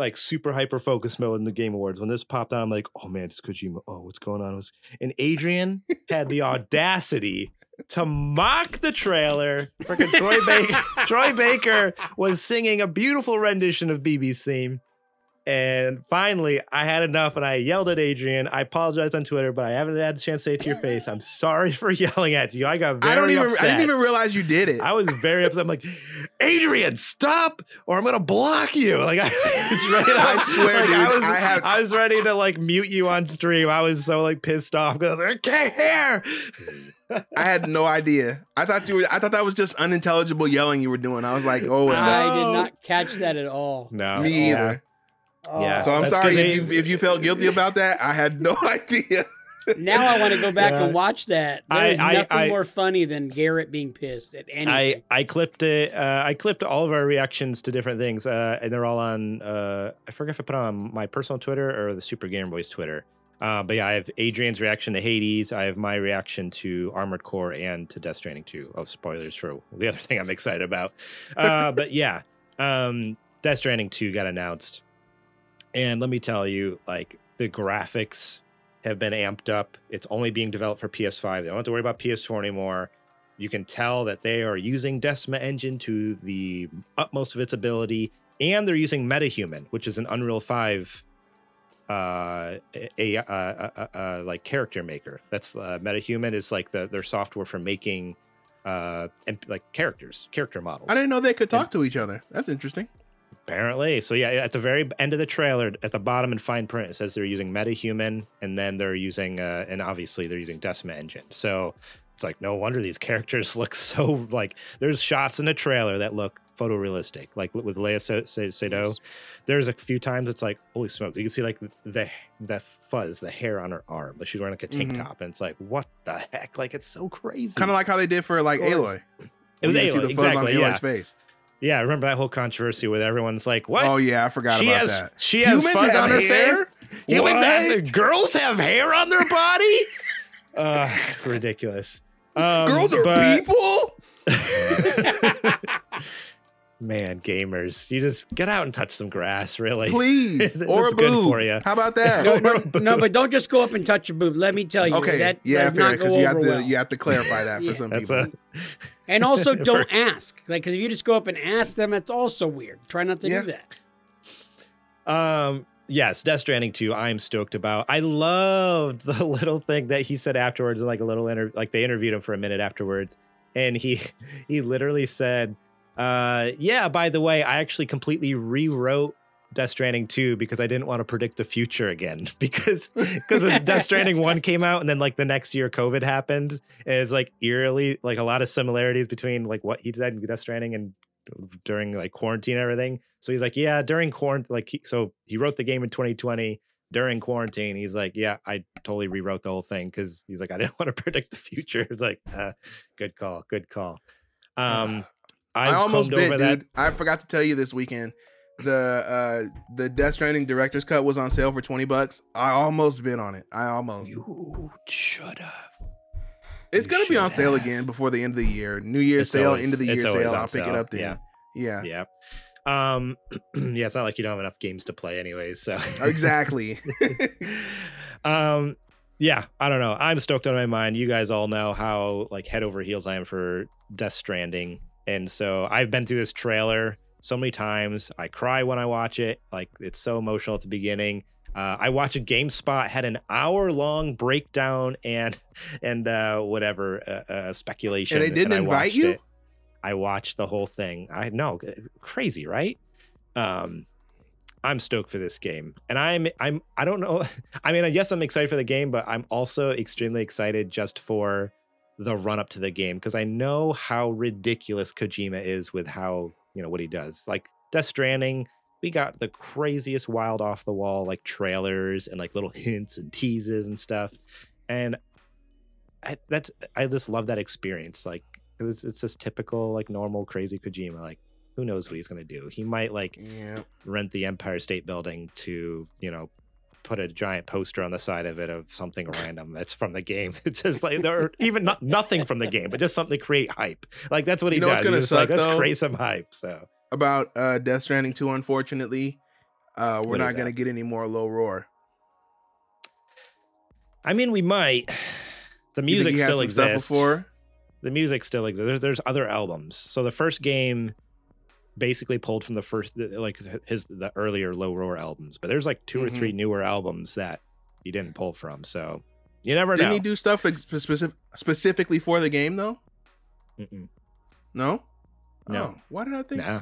like super hyper focus mode in the Game Awards when this popped on. I'm like, oh man, it's Kojima. Oh, what's going on? And Adrian had the audacity to mock the trailer. Freaking Troy Baker. Troy Baker was singing a beautiful rendition of BB's theme. And finally, I had enough and I yelled at Adrian. I apologized on Twitter, but I haven't had the chance to say it to your face. I'm sorry for yelling at you. I got very I don't even upset. I didn't even realize you did it. I was very upset. I'm like, Adrian, stop, or I'm gonna block you. Like I was ready. I swear, like, dude, I was, I have- I was ready to like mute you on stream. I was so like pissed off because I was like, I can't hear. I had no idea. I thought you were. I thought that was just unintelligible yelling you were doing. I was like, oh, and I did not catch that at all. No, me yeah. either. Yeah. So I'm That's sorry 'cause if you if you felt guilty about that. I had no idea. Now I want to go back Yeah. and watch that. I- There's nothing I- more funny than Garrett being pissed at anything. I I clipped it. Uh, I clipped all of our reactions to different things, uh, and they're all on. Uh, I forget if I put it on my personal Twitter or the Super Gamer Boys Twitter. Uh, but yeah, I have Adrian's reaction to Hades. I have my reaction to Armored Core and to Death Stranding 2. Oh, spoilers for the other thing I'm excited about. Uh, but yeah, um, Death Stranding 2 got announced. And let me tell you, like, the graphics have been amped up. It's only being developed for PS5. They don't have to worry about PS4 anymore. You can tell that they are using Decima Engine to the utmost of its ability, and they're using MetaHuman, which is an Unreal 5 uh a, uh, uh, uh, uh like character maker that's uh metahuman is like the their software for making uh and like characters character models I didn't know they could talk to each other. That's interesting. Apparently. So yeah, at the very end of the trailer, at the bottom in fine print, it says they're using MetaHuman, and then they're using, uh, and obviously they're using Decima Engine. So it's like no wonder these characters look so like. There's shots in the trailer that look photorealistic, like with Leia Sa- Sa- Sado. Yes. There's a few times it's like holy smokes, you can see like the the fuzz, the hair on her arm, like she's wearing like a tank Mhm. top, and it's like what the heck? Like it's so crazy. Kind of like how they did for like. Aloy. it was You can see Aloy, the fuzz exactly. on Yeah, Aloy's face. Yeah. I remember that whole controversy with everyone's like, "What? Oh yeah, I forgot she about has that. she has Humans fuzz have on her hair? face. Humans have, What? girls have hair on their body. uh, ridiculous. Um, Girls are but- people. Man, gamers, you just get out and touch some grass, really. Please, It's or a good boob. for ya. How about that? no, no, no, but don't just go up and touch your boob. Let me tell you, okay, that yeah, does fair. Because you have to well. you have to clarify that Yeah. for some people. a And also, don't ask. Like, because if you just go up and ask them, that's also weird. Try not to Yeah. do that. Um, yes, Death Stranding 2, I'm stoked about. I loved the little thing that he said afterwards, like a little inter like they interviewed him for a minute afterwards. And he he literally said, uh, yeah, by the way, I actually completely rewrote Death Stranding 2 because I didn't want to predict the future again. Because because Death Stranding 1 came out and then like the next year COVID happened. And it's like eerily like a lot of similarities between like what he said in Death Stranding and during like quarantine and everything. So he's like, yeah, during quarantine, like he, so he wrote the game in 2020 during quarantine. He's like, yeah, I totally rewrote the whole thing because he's like, I didn't want to predict the future. It's like, uh, good call, good call. Um, I almost bit, dude. that. I forgot to tell you this weekend. The uh the Death Stranding director's cut was on sale for 20 bucks. I almost bid on it. I almost. You should have. it's you gonna be on sale have. again before the end of the year. New Year's It's sale, always- end of the year sale. I'll pick it up then. yeah. Yeah. Yeah. Um, yeah, it's not like you don't have enough games to play anyways. So Exactly. um yeah i don't know i'm stoked on my mind you guys all know how like head over heels i am for death stranding and so i've been through this trailer so many times i cry when i watch it like it's so emotional at the beginning uh, I watched a GameSpot had an hour long breakdown and and uh, whatever uh, uh, speculation. And they didn't I invite you? it. I watched the whole thing. I know, crazy, right? Um, I'm stoked for this game, and I'm I'm I don't know. I mean, yes, I'm excited for the game, but I'm also extremely excited just for the run up to the game because I know how ridiculous Kojima is with how you know what he does. Like Death Stranding, we got the craziest wild off the wall like trailers and like little hints and teases and stuff, and I, that's I just love that experience. Like it's, it's this typical like normal crazy Kojima. Like who knows what he's gonna do? He might like yeah. rent the Empire State Building to, you know, put a giant poster on the side of it of something random that's from the game. It's just like there are even not nothing from the game, but just something to create hype. Like that's what he You know what's gonna He's just like, suck, let's though? create some hype. So About uh Death Stranding 2, unfortunately. Uh we're What not gonna get any more low roar. I mean we might. The music still exists. before? The music still exists. There's there's other albums. So the first game basically pulled from the first like his the earlier low roar albums, but there's like 2 or Mhm. three newer albums that he didn't pull from. So you never Didn't know. he do stuff specific, specifically for the game though? Mm-mm. No? No. Oh, why did I think Nah.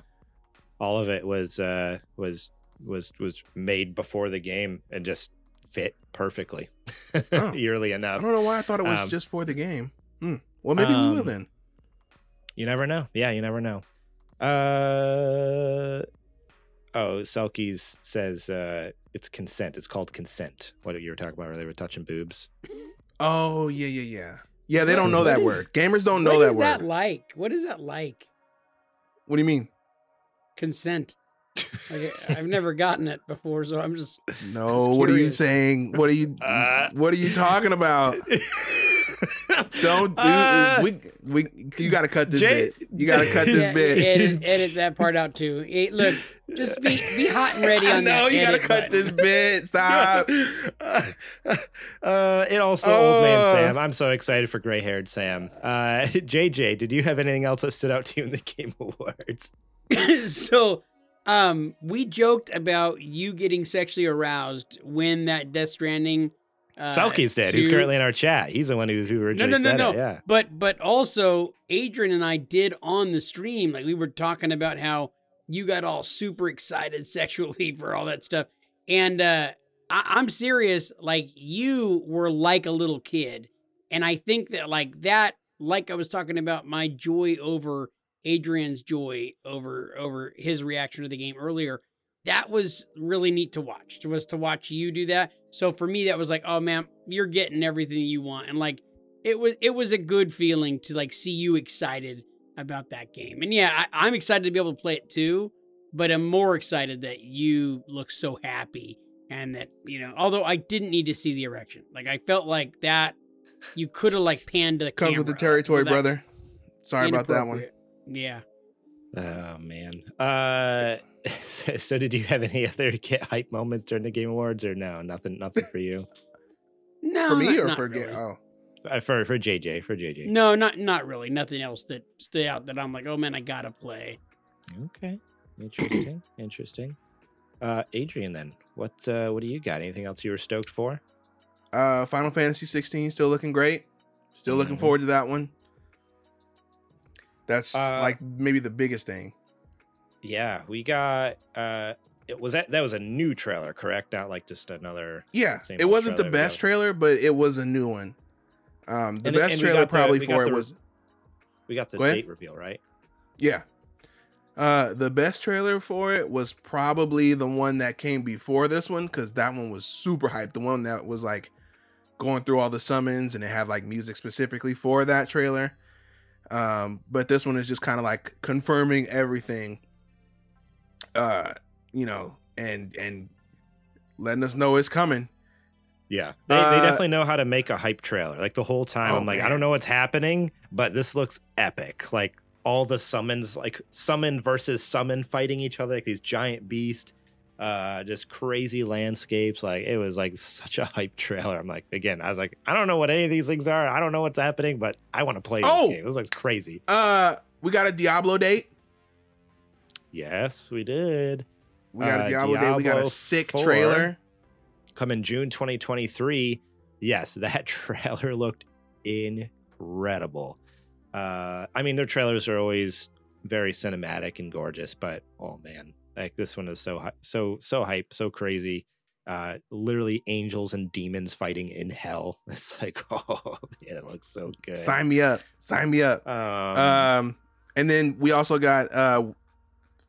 All of it was uh was was was made before the game and just fit perfectly. Oh. Eerily enough I don't know why I thought it was Um, just for the game. Hmm. Well, maybe we will um, then. You never know. Yeah, you never know. Uh oh, Selkies says uh it's consent. It's called consent. What you were talking about where they were touching boobs. Oh yeah, yeah, yeah. Yeah, they don't know what that is- word. Gamers don't know what that is word. that like? What is that like? what do you mean? Consent. Like, I've never gotten it before, so I'm just. No, Just what are you saying? What are you Uh, what are you talking about? Don't do Uh, we we you got to cut this Jay- bit. You got to cut this Yeah, bit. Edit, edit that part out too. Hey, look, just be be hot and ready on no, that. you got to cut button. this bit. Stop. uh, and also old man Oh. Sam. I'm so excited for gray haired Sam. Uh, JJ, did you have anything else that stood out to you in the Game Awards? so um we joked about you getting sexually aroused when that Death Stranding uh, Selkies did, who's currently in our chat. He's the one who, who no originally no no said no it. Yeah. but but also Adrian and I did on the stream like we were talking about how you got all super excited sexually for all that stuff and uh I, I'm serious like you were like a little kid and I think that like that like I was talking about my joy over Adrian's joy over over his reaction to the game earlier. That was really neat to watch. It was to watch you do that. So for me, that was like, oh man, you're getting everything you want, and like it was it was a good feeling to like see you excited about that game. And yeah, I, I'm excited to be able to play it too, but I'm more excited that you look so happy and that you know. Although I didn't need to see the erection, like I felt like that you could have like panned the with the territory, brother. Sorry about that one. Yeah. Oh man. Uh, so, so did you have any other get hype moments during the Game Awards, or no? Nothing. Nothing for you. No, For me not- or not for really. ga- oh. Uh, for for JJ. For JJ. No, not not really. Nothing else that stood out that I'm like, oh man, I gotta play. Okay. Interesting. Interesting. Uh, Adrian, then what uh, what do you got? Anything else you were stoked for? Uh, Final Fantasy 16 still looking great. Still looking Mhm. forward to that one. That's Uh, like maybe the biggest thing. Yeah, we got. uh It was that that was a new trailer, correct? Not like just another. Yeah, same it wasn't the best trailer, but it was a new one. Um, the And- best and trailer the- probably we for it was We got the Go date reveal, right? yeah. Uh, the best trailer for it was probably the one that came before this one because that one was super hyped. The one that was like going through all the summons and it had like music specifically for that trailer. Um, but this one is just kind of like confirming everything. Uh, you know, and and letting us know it's coming. Yeah, they, they Uh, definitely know how to make a hype trailer. Like the whole time, Oh, I'm like, I don't know what's happening, but this looks epic. Like all the summons, like summon versus summon fighting each other, like these giant beasts, uh, just crazy landscapes. Like it was like such a hype trailer. I'm like, again, I was like, I don't know what any of these things are. I don't know what's happening, but I want to play this Oh! game. This looks crazy. Uh, we got a Diablo date. Yes, we did. We got Uh, a Diablo, date. We got a sick 4. trailer. Coming June 2023. Yes, that trailer looked incredible. Uh, I mean, their trailers are always very cinematic and gorgeous, but oh man, like this one is so so so hype, so crazy. Uh, literally angels and demons fighting in hell. It's like, oh man, it looks so good. Sign me up. Sign me up. um, Um, and then we also got uh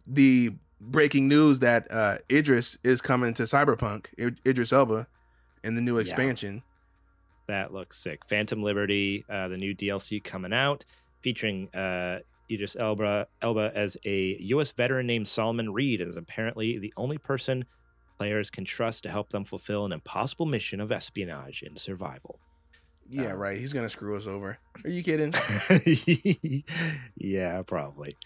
the breaking news that uh Idris is coming to Cyberpunk. I- Idris Elba in the new Yeah. expansion. That looks sick. Phantom Liberty, uh, the new DLC coming out, featuring uh, Idris Elba, Elba as a U.S. veteran named Solomon Reed, and is apparently the only person players can trust to help them fulfill an impossible mission of espionage and survival. Yeah, Um, right. He's gonna screw us over. Are you kidding? yeah, probably.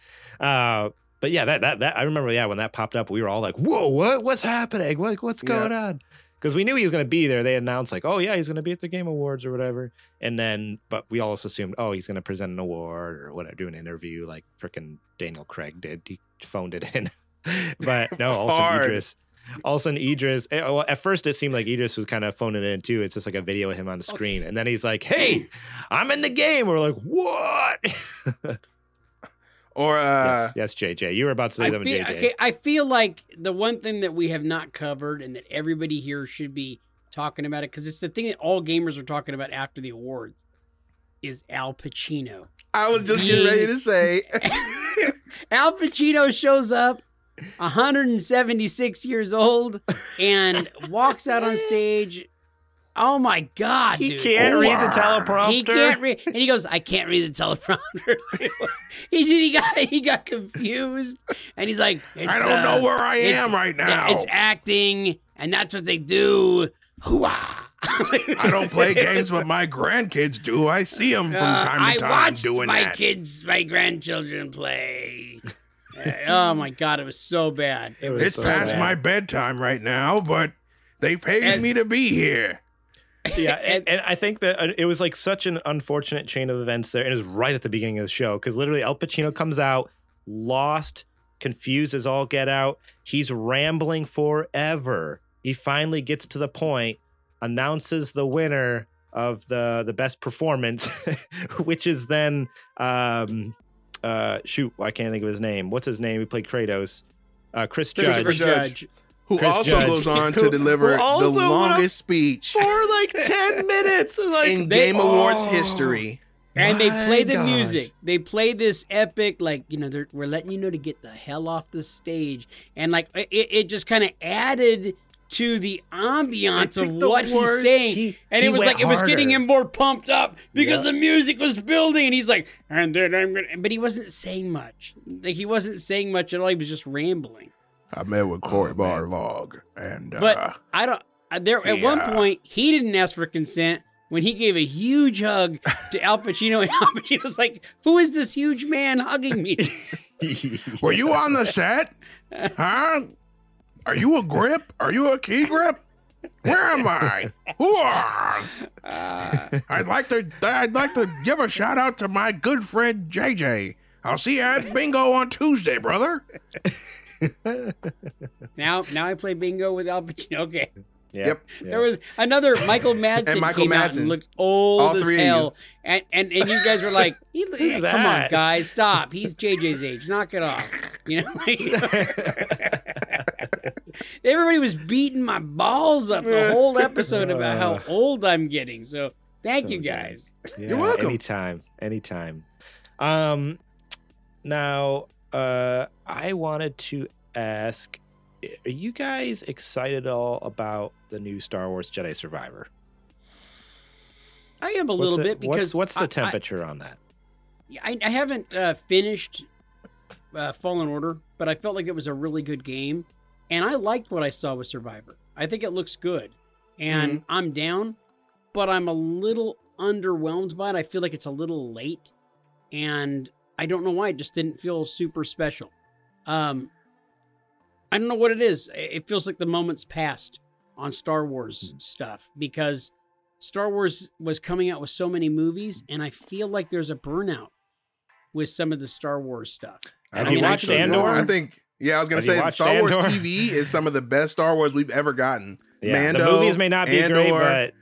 Uh, but yeah, that that that I remember. Yeah, when that popped up, we were all like, "Whoa, what what's happening? What what's Yeah. going on?" Because we knew he was going to be there. They announced like, "Oh yeah, he's going to be at the Game Awards or whatever." And then, but we also assumed, "Oh, he's going to present an award or whatever, do an interview like freaking Daniel Craig did. He phoned it in." but no, also Hard. Idris. Also, Idris. eh, Well, at first it seemed like Idris was kind of phoning it in too. It's just like a video of him on the screen, and then he's like, "Hey, I'm in the game." We're like, "What?" Or uh yes, yes, JJ. You were about to say I something, feel, JJ. okay, I feel like the one thing that we have not covered and that everybody here should be talking about it because it's the thing that all gamers are talking about after the awards is Al Pacino. I was just getting ready to say Al Pacino shows up, 176 years old, and walks out on stage. Oh my God! he dude. can't read the teleprompter. He can't read, and he goes, "I can't read the teleprompter." he he got he got confused, and he's like, I don't uh, know where I it's- am right yeah, now. it's acting, and that's what they do." Hooah! I don't play games, but my grandkids do. I see them from Uh, time to I time watched doing my that. kids, my grandchildren play. Uh, oh my god, it was so bad. It was It's so past bad. my bedtime right now, but they paid And- me to be here. yeah, and, and I think that uh, it was like such an unfortunate chain of events there, and it was right at the beginning of the show because literally Al Pacino comes out lost, confused as all get out. He's rambling forever. He finally gets to the point, announces the winner of the the best performance, which is then um uh shoot, I can't think of his name. What's his name? He played Kratos. Uh, Chris Judge. Christopher Judge. Who Chris also Judge. goes on to deliver the also went up longest speech for like 10 minutes. Like in they- Game Awards Oh. history. And they play the gosh. music. They play this epic, like you know, they're, we're letting you know to get the hell off the stage, and like it, it just kind of added to the ambiance of think the what he's saying, he- and he it was went like it was getting him more pumped up because Yeah. the music was building, and he's like, and then I'm gonna, but he wasn't saying much. Like he wasn't saying much at all. He was just rambling. I met with Corey Cory Barlog, and uh, But I don't. uh, There at one point he didn't ask for consent when he gave a huge hug to Al Pacino, and Al Pacino's like, "Who is this huge man hugging me?" were you on the set? Huh? Are you a grip? Are you a key grip? Where am I? Who are? I'd like to. I'd like to give a shout out to my good friend JJ. I'll see you at bingo on Tuesday, brother. Now, now I play bingo with Al Pacino. Okay, Yeah, Yep. yeah. there was another Michael Madsen And Michael came out Madsen. and looked old All as three of you. hell, and, and and you guys were like, he, Who's "Come on, guys, stop! He's JJ's age. Knock it off." You know. Everybody was beating my balls up the whole episode about how old I'm getting. So thank So you guys. Yeah, You're welcome. Anytime, anytime. Um, now, uh, I wanted to ask: Are you guys excited at all about the new Star Wars Jedi Survivor? I am a What's little the- bit because what's, what's I- the I- temperature on that? I, I haven't uh, finished uh, Fallen Order, but I felt like it was a really good game, and I liked what I saw with Survivor. I think it looks good, and Mm-hmm. I'm down, but I'm a little underwhelmed by it. I feel like it's a little late, and I don't know why. It just didn't feel super special. Um, I don't know what it is. It it feels like the moment's passed on Star Wars Hmm. stuff because Star Wars was coming out with so many movies, and I feel like there's a burnout with some of the Star Wars stuff. Have I you don't think watched so, dude. Andor? I think. Yeah, I was gonna Have say watched Star Wars TV is some of the best Star Wars we've ever gotten. Yeah, Mando, the movies may not be great, but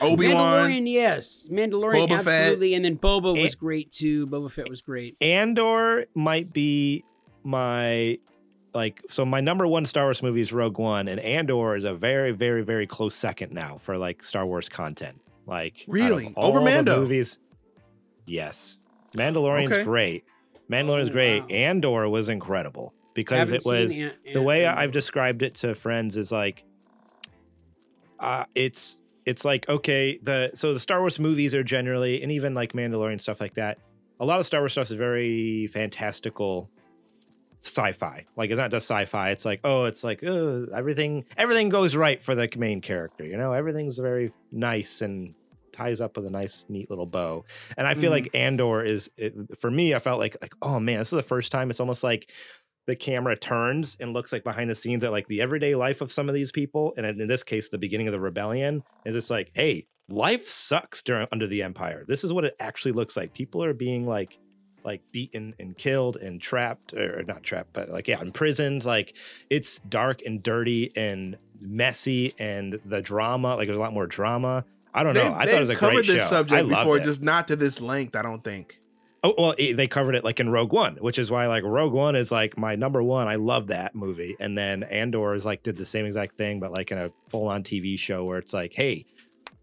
Obi Wan. Mandalorian, yes, Mandalorian, Boba Fett. absolutely, and then Boba was And- great too. Boba Fett was great. Andor might be my like so my number one Star Wars movie is Rogue One, and Andor is a very, very, very close second now for like Star Wars content. Like out of Really? all Over the Mando? movies. Yes, Mandalorian's Okay. great. Mandalorian's Oh, great. wow. Andor was incredible because Haven't it was the way I've described it to friends is like, uh, it's it's like okay, the so the Star Wars movies are generally, and even like Mandalorian stuff like that. A lot of Star Wars stuff is very fantastical, sci-fi. Like it's not just sci-fi. It's like oh, it's like oh, everything everything goes right for the main character. You know, everything's very nice and ties up with a nice, neat little bow. And I feel mm-hmm. like Andor is it, for me. I felt like like oh man, this is the first time. It's almost like the camera turns and looks like behind the scenes at like the everyday life of some of these people. And in this case, the beginning of the rebellion is it's like, hey, life sucks during under the empire. This is what it actually looks like. People are being like like beaten and killed and trapped or not trapped but like yeah imprisoned like it's dark and dirty and messy and the drama like there's a lot more drama i don't know They've, i thought it was a covered great this show subject before, just not to this length. I don't think. Oh well, it, they covered it like in Rogue One, which is why like Rogue One is like my number one. I love that movie, and then Andor is like did the same exact thing, but like in a full on TV show where it's like, hey,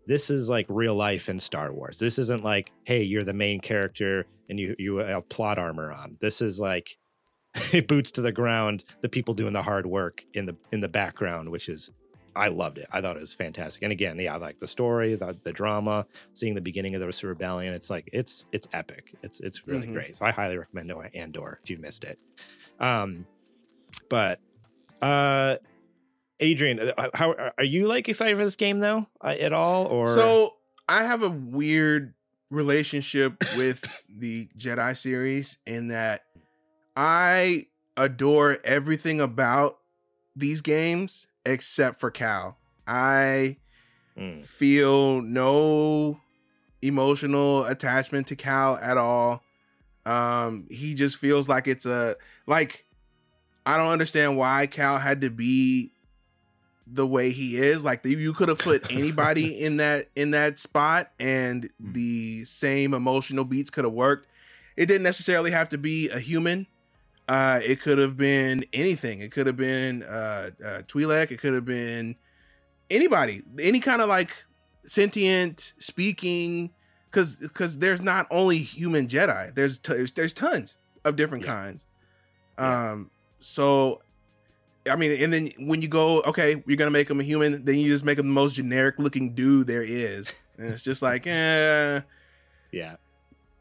this is like real life in Star Wars. This isn't like, hey, you're the main character and you you have plot armor on. This is like it boots to the ground, the people doing the hard work in the in the background, which is I loved it. I thought it was fantastic. And again, yeah, I like the story, the, the drama, seeing the beginning of the rebellion. It's like it's it's epic. It's it's really Mhm. great. So I highly recommend Andor if you missed it. Um, but uh, Adrian, uh, how are you like excited for this game though uh, at all? Or So I have a weird relationship with the Jedi series in that I adore everything about these games except for Cal. I Mm, feel no emotional attachment to Cal at all. Um, he just feels like it's a like I don't understand why Cal had to be the way he is. Like you could have put anybody in that in that spot and the same emotional beats could have worked. It didn't necessarily have to be a human. Uh, it could have been anything. It could have been uh, uh, Twi'lek. It could have been anybody, any kind of like sentient speaking. Because because there's not only human Jedi. There's t- there's, there's tons of different Yeah. kinds. Yeah. Um. So, I mean, and then when you go, okay, you're gonna make him a human. Then you just make him the most generic looking dude there is, and it's just like, eh. yeah,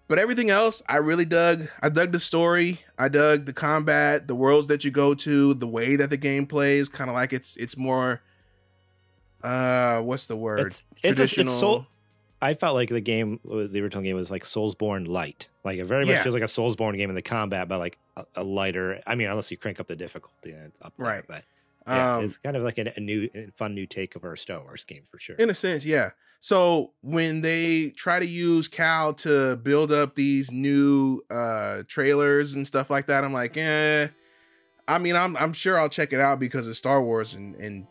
But everything else, I really dug. I dug the story. I dug the combat, the worlds that you go to, the way that the game plays. Kind of like it's it's more. Uh, what's the word? it's it's a, it's soul. I felt like the game, the original game, was like Soulsborne light. Like it very much Yeah. feels like a Soulsborne game in the combat, but like a, a lighter. I mean, unless you crank up the difficulty, and it's up there, Right. But yeah, Um, it's kind of like a, a new, fun new take of our Star Wars game for sure. In a sense, yeah. So when they try to use Cal to build up these new uh trailers and stuff like that, I'm like, eh. I mean, I'm I'm sure I'll check it out because it's Star Wars and and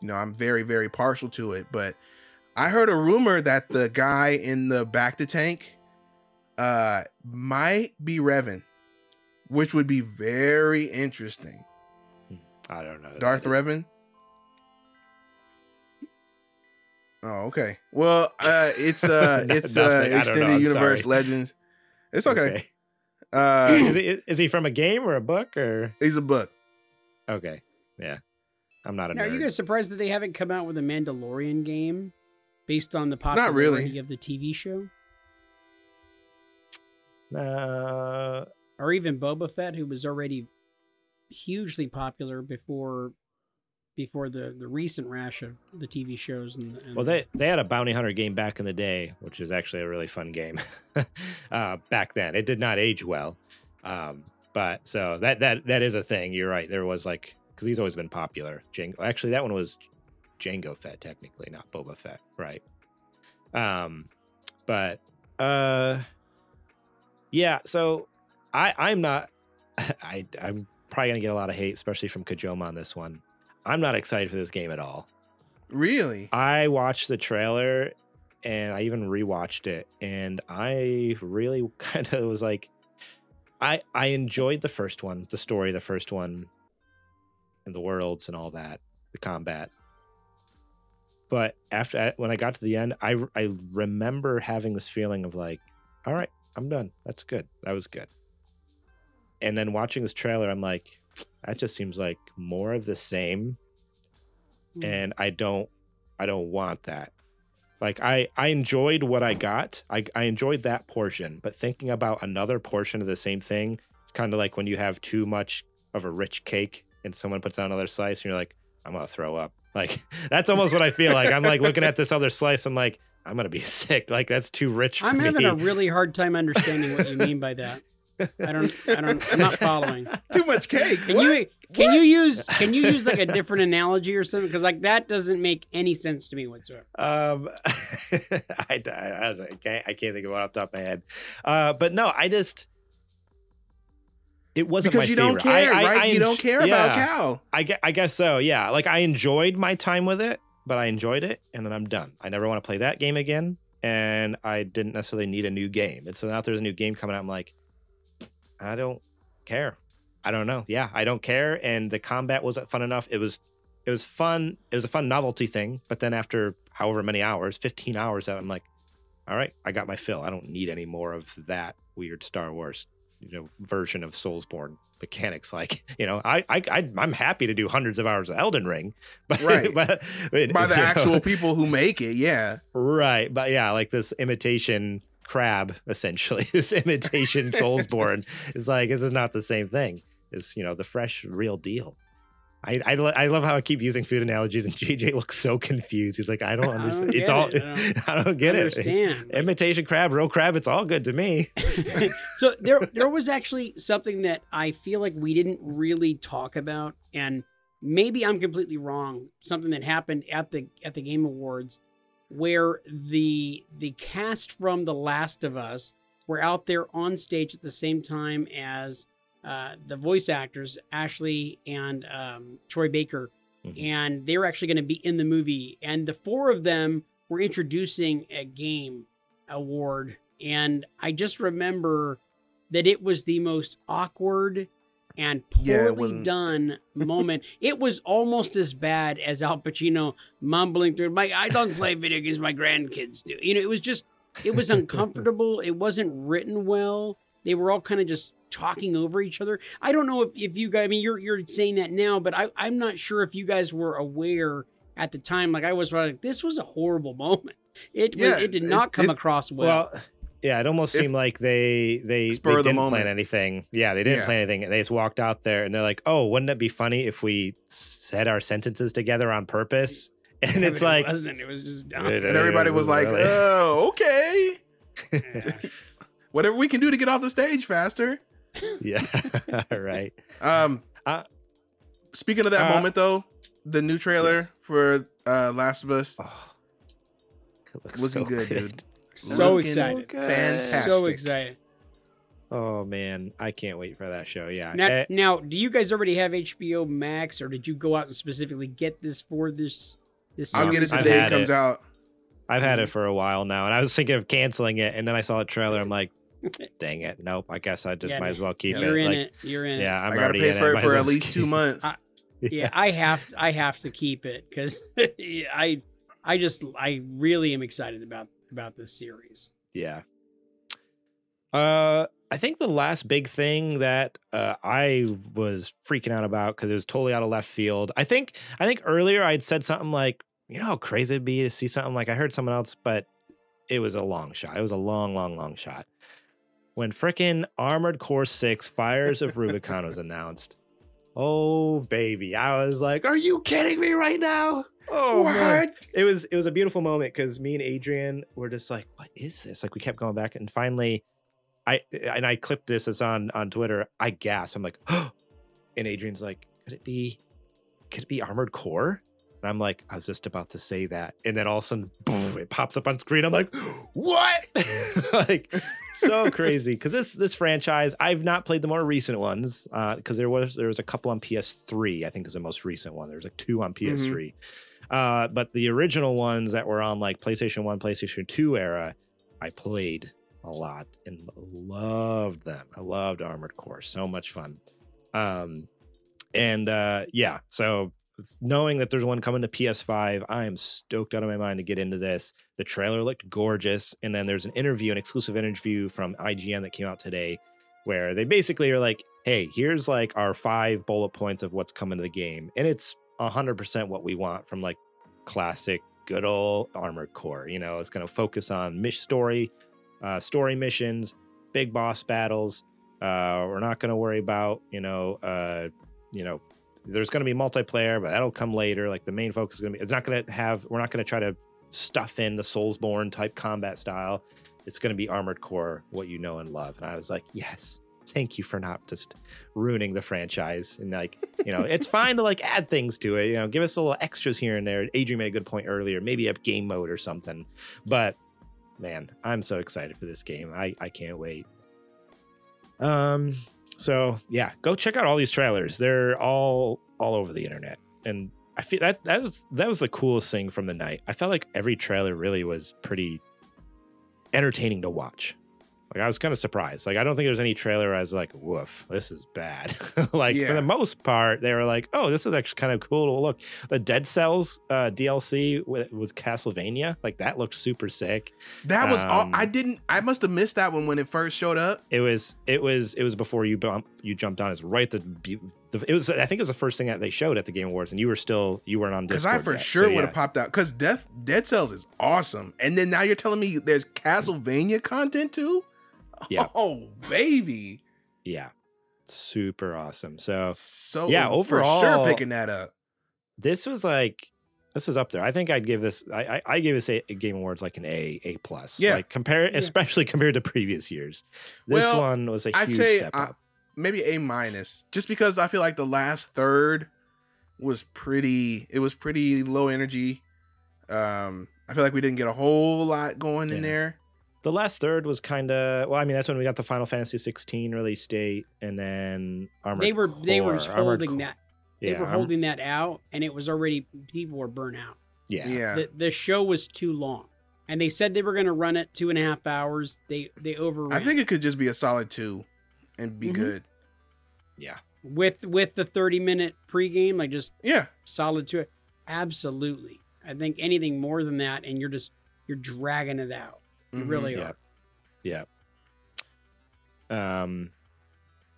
you know I'm very very partial to it. But I heard a rumor that the guy in the back to tank uh might be Revan, which would be very interesting. I don't know. Darth Revan. Oh, okay. Well, uh, it's uh, it's uh, nothing. Know. extended universe sorry. legends. It's okay. is Uh, he is he from a game or a book or he's a book. okay? Yeah, I'm not a Now, are you guys surprised that they haven't come out with a Mandalorian game based on the Not really. popularity of the TV show? Uh, Or even Boba Fett, who was already hugely popular before before the, the recent rash of the TV shows and, and well, they they had a bounty hunter game back in the day, which is actually a really fun game. uh, back then, it did not age well, um, but so that that that is a thing. You're right. There was like because he's always been popular. Jango. Actually, that one was Jango Fett, technically, not Boba Fett, right? Um, but uh, yeah. So I I'm not. I I'm probably gonna get a lot of hate, especially from Kajoma on this one. I'm not excited for this game at all. Really? I watched the trailer and I even rewatched it and I really kind of was like I I enjoyed the first one, the story, the first one and the worlds and all that, the combat. But after when I got to the end, I I remember having this feeling of like, all right, I'm done. That's good. That was good. And then watching this trailer, I'm like, that just seems like more of the same Hmm. and I don't I don't want that. Like I I enjoyed what I got. I I enjoyed that portion, but thinking about another portion of the same thing, it's kind of like when you have too much of a rich cake and someone puts on another slice and you're like, I'm gonna throw up. Like that's almost what I feel like. I'm like looking at this other slice, I'm like, I'm gonna be sick. Like that's too rich for me. I'm me. having a really hard time understanding what you mean by that. I don't I don't I'm not following. Too much cake. Can What? you can you use can you use like a different analogy or something? Because like that doesn't make any sense to me whatsoever. Um, I, I, I, don't- I can't I can't think of one off the top of my head. Uh, but no, I just it wasn't because my you don't favorite. I- care, I- right? I you don't care about yeah. Cal. I guess, I guess so. Yeah, like I enjoyed my time with it, but I enjoyed it, and then I'm done. I never want to play that game again, and I didn't necessarily need a new game. And so now if there's a new game coming out, I'm like, I don't care. I don't know. Yeah, I don't care. And the combat wasn't fun enough. It was, it was fun. It was a fun novelty thing. But then after however many hours, 15 hours, I'm like, all right, I got my fill. I don't need any more of that weird Star Wars, you know, version of Soulsborne mechanics. Like, you know, I, I, I I'm happy to do hundreds of hours of Elden Ring, but Right. but, By the you know, actual people who make it, yeah. right? But yeah, like this imitation crab, essentially, this imitation Soulsborne is like this is not the same thing. It's you know the fresh, real deal. I, I, lo- I love how I keep using food analogies, and JJ looks so confused. He's like, I don't I don't understand. it's all it. I don't I don't get it. understand. Imitation crab, real crab. It's all good to me. so there there was actually something that I feel like we didn't really talk about and maybe I'm completely wrong something that happened at the at the game awards where the the cast from The Last of Us were out there on stage at the same time as uh, the voice actors Ashley and um, Troy Baker Mhm. and they were actually going to be in the movie and the four of them were introducing a game award and I just remember that it was the most awkward and poorly wasn't- done moment. It was almost as bad as Al Pacino mumbling through my I don't play video games, my grandkids do. You know, it was just it was uncomfortable. it wasn't written well. They were all kind of just talking over each other. I don't know if, if you guys I mean you're you're saying that now, but I, I'm not sure if you guys were aware at the time, like I was like, this was a horrible moment. It was, Yeah, it did it- not come it- across well. Well, yeah, it almost If- seemed like they they, Spur they didn't moment. plan anything. Yeah, they didn't Yeah. plan anything. They just walked out there and they're like, "Oh, wouldn't it be funny if we said our sentences together on purpose?" And it's like, it wasn't. It was just dumb. It- And everybody was like, Really? "Oh, okay. Whatever we can do to get off the stage faster." yeah, right. Um, Uh, speaking of that uh, moment, though, the new trailer yes. for uh, Last of Us Oh, looking so good, dude. So Looking excited. good. fantastic. So excited. Oh man, I can't wait for that show. Yeah. Now, Eh, now, do you guys already have HBO Max, or did you go out and specifically get this for this? This I'll get it the day it comes it. out. I've had it for a while now, and I was thinking of canceling it, and then I saw the trailer. I'm like, dang it, nope. I guess I just Yeah, might as well keep it. You're it. in like, it. You're in Yeah, it. I'm I gotta pay for Might it for at least two months. I- Yeah, I have. To, I have to keep it because I, I just, I really am excited about about this series. Yeah. Uh, I think the last big thing that uh, I was freaking out about because it was totally out of left field. I think I think earlier I'd said something like, you know how crazy it'd be to see something like I heard someone else, but it was a long shot. It was a long, long, long shot. When frickin' Armored Core Six Fires of Rubicon was announced. Oh baby, I was like, "Are you kidding me right now?" Oh man what? it was it was a beautiful moment because me and Adrian were just like, "What is this?" Like we kept going back, and finally, I and I clipped this as on on Twitter. I gasped. I'm like, "Oh!" and Adrian's like, "Could it be? Could it be Armored Core?" And I'm like, I was just about to say that, and then all of a sudden, boom, it pops up on screen. I'm like, "What?" like so crazy because this this franchise I've not played the more recent ones Uh, because there was there was a couple on PS3 I think is the most recent one. There's like two on PS3, uh, but the original ones that were on like PlayStation One, PlayStation Two era, I played a lot and loved them. I loved Armored Core, so much fun. Um, and uh, yeah, so knowing that there's one coming to PS5, I am stoked out of my mind to get into this. The trailer looked gorgeous, and then there's an interview, an exclusive interview from IGN that came out today, where they basically are like, "Hey, here's like our five bullet points of what's coming to the game," and it's hundred percent what we want from like classic, good old Armored Core. You know, it's going to focus on mish story, uh, story missions, big boss battles. Uh, we're not going to worry about you know, uh, you know, there's going to be multiplayer, but that'll come later. Like the main focus is going to be, it's not going to have, we're not going to try to stuff in the Soulsborne type combat style. It's going to be Armored Core, what you know and love. And I was like, yes, thank you for not just ruining the franchise. And like, you know, it's fine to like add things to it, you know, give us a little extras here and there. Adrian made a good point earlier, maybe a game mode or something. But man, I'm so excited for this game. I, I can't wait. Um, so yeah, go check out all these trailers. They're all all over the internet, and I feel that that was that was the coolest thing from the night. I felt like every trailer really was pretty entertaining to watch. Like I was kind of surprised. Like I don't think there's any trailer I was like, "Woof, this is bad." like for the most part, they were like, "Oh, this is actually kind of cool to look." The Dead Cells uh, DLC with, with Castlevania, like that looked super sick. That was all. Um, I didn't. I must have missed that one when it first showed up. It was it was it was before you bump, you jumped on. It's right the, the it was I think it was the first thing that they showed at the Game Awards, and you were still you weren't on Because I for yet. sure So, would yeah. have popped out. Because Death Dead Cells is awesome, and then now you're telling me there's Castlevania content too. Yeah. Oh baby, Yeah, super awesome. So so Yeah, for overall- sure picking that up. this was like this was up there. I think I'd give this I I, I give this a, a Game Awards like an A A plus. Yeah. like compare especially compared to previous years. This Well, one was a I'd huge say step I- up. Maybe A minus, just because I feel like the last third was pretty. It was pretty low energy. Um, I feel like we didn't get a whole lot going in there. The last third was kind of well. I mean, that's when we got the Final Fantasy 16 release date, and then Armored they were they were Core- Armored holding Core- that they Yeah, were Arm- holding that out, and it was already people were burnt out. Yeah, Yeah, The the show was too long, and they said they were going to run it two and a half hours. They they overran. I think it could just be a solid two, and be Mhm. good. yeah. with with the thirty minute pregame, like just Yeah, solid two. Absolutely, I think anything more than that, and you're just you're dragging it out. You Mhm. really Yeah. are. Yeah. Um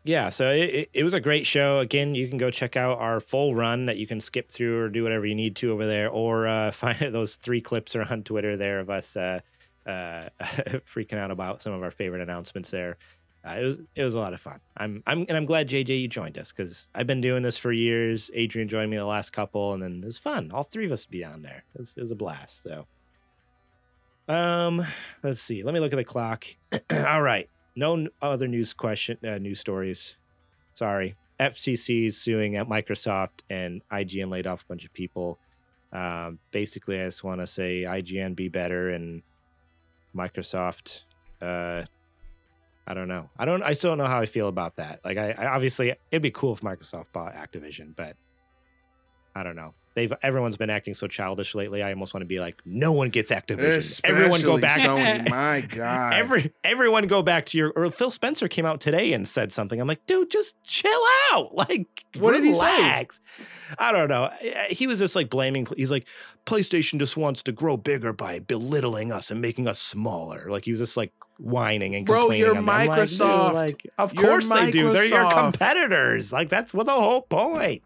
yeah, so it, it, it was a great show. Again, you can go check out our full run that you can skip through or do whatever you need to over there, or uh, find those three clips are on Twitter there of us uh, uh, freaking out about some of our favorite announcements there. Uh, it was it was a lot of fun. I'm I'm and I'm glad JJ you joined us because I've been doing this for years. Adrian joined me the last couple, and then it was fun. All three of us to be on there. It was, it was a blast. So, um, let's see. Let me look at the clock. All right. No other news question, uh, news stories. Sorry. FCC is suing at Microsoft and IGN laid off a bunch of people. Um, basically, I just want to say IGN be better and Microsoft uh, I don't know. I don't. I still don't know how I feel about that. Like, I, I obviously it'd be cool if Microsoft bought Activision, but I don't know. They've everyone's been acting so childish lately. I almost want to be like, no one gets Activision. everyone go back. Sony, my God. Every everyone go back to your. Or Phil Spencer came out today and said something. I'm like, dude, just chill out. Like, What did he say? I don't know. He was just like blaming. He's like, PlayStation just wants to grow bigger by belittling us and making us smaller. Like he was just like whining and Bro, complaining. you're I'm- I'm like, Microsoft. Like, of You're course they do. They're your competitors. Like that's what the whole point.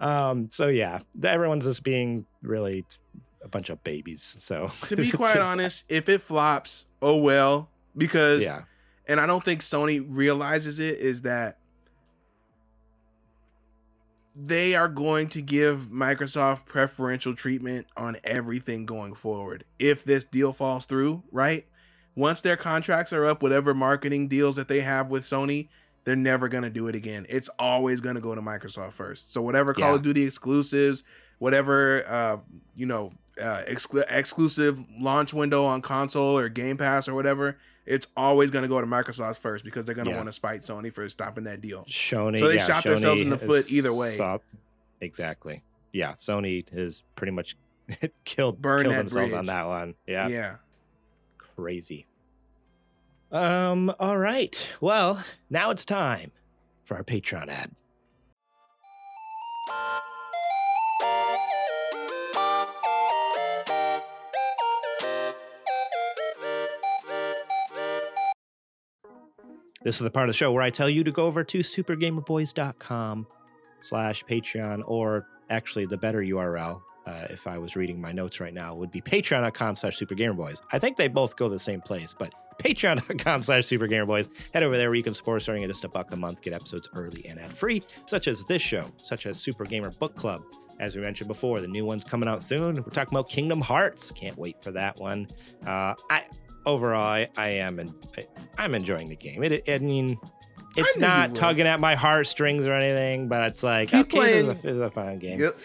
Um. So yeah, everyone's just being really a bunch of babies. So to be quite honest, if it flops, oh well. Because yeah, and I don't think Sony realizes it is that they are going to give Microsoft preferential treatment on everything going forward if this deal falls through, right? Once their contracts are up, whatever marketing deals that they have with Sony, they're never going to do it again. It's always going to go to Microsoft first. So whatever Call Yeah. of Duty exclusives, whatever uh, you know, uh, exclu- exclusive launch window on console or Game Pass or whatever, it's always going to go to Microsoft first because they're going to Yeah. want to spite Sony for stopping that deal. Sony. So they yeah, shot themselves in the foot either way. saw- exactly. Yeah, Sony has pretty much killed, Burn killed themselves on that one. Yeah, yeah. crazy. Um. All right. Well, now it's time for our Patreon ad. This is the part of the show where I tell you to go over to supergamerboys.com slash Patreon, or actually the better URL, uh, if I was reading my notes right now, would be patreon.com slash supergamerboys. I think they both go the same place, but patreon.com slash supergamerboys. Head over there where you can support us starting at just a buck a month, get episodes early and ad-free, such as this show, such as Super Gamer Book Club. As we mentioned before, the new one's coming out soon. We're talking about Kingdom Hearts. Can't wait for that one. Uh, I overall, I, I am, en- I, I'm enjoying the game. It, I mean, it's you not would. tugging at my heartstrings or anything, but it's like Keep okay, this is, a, playing. this is a fun game. Yep.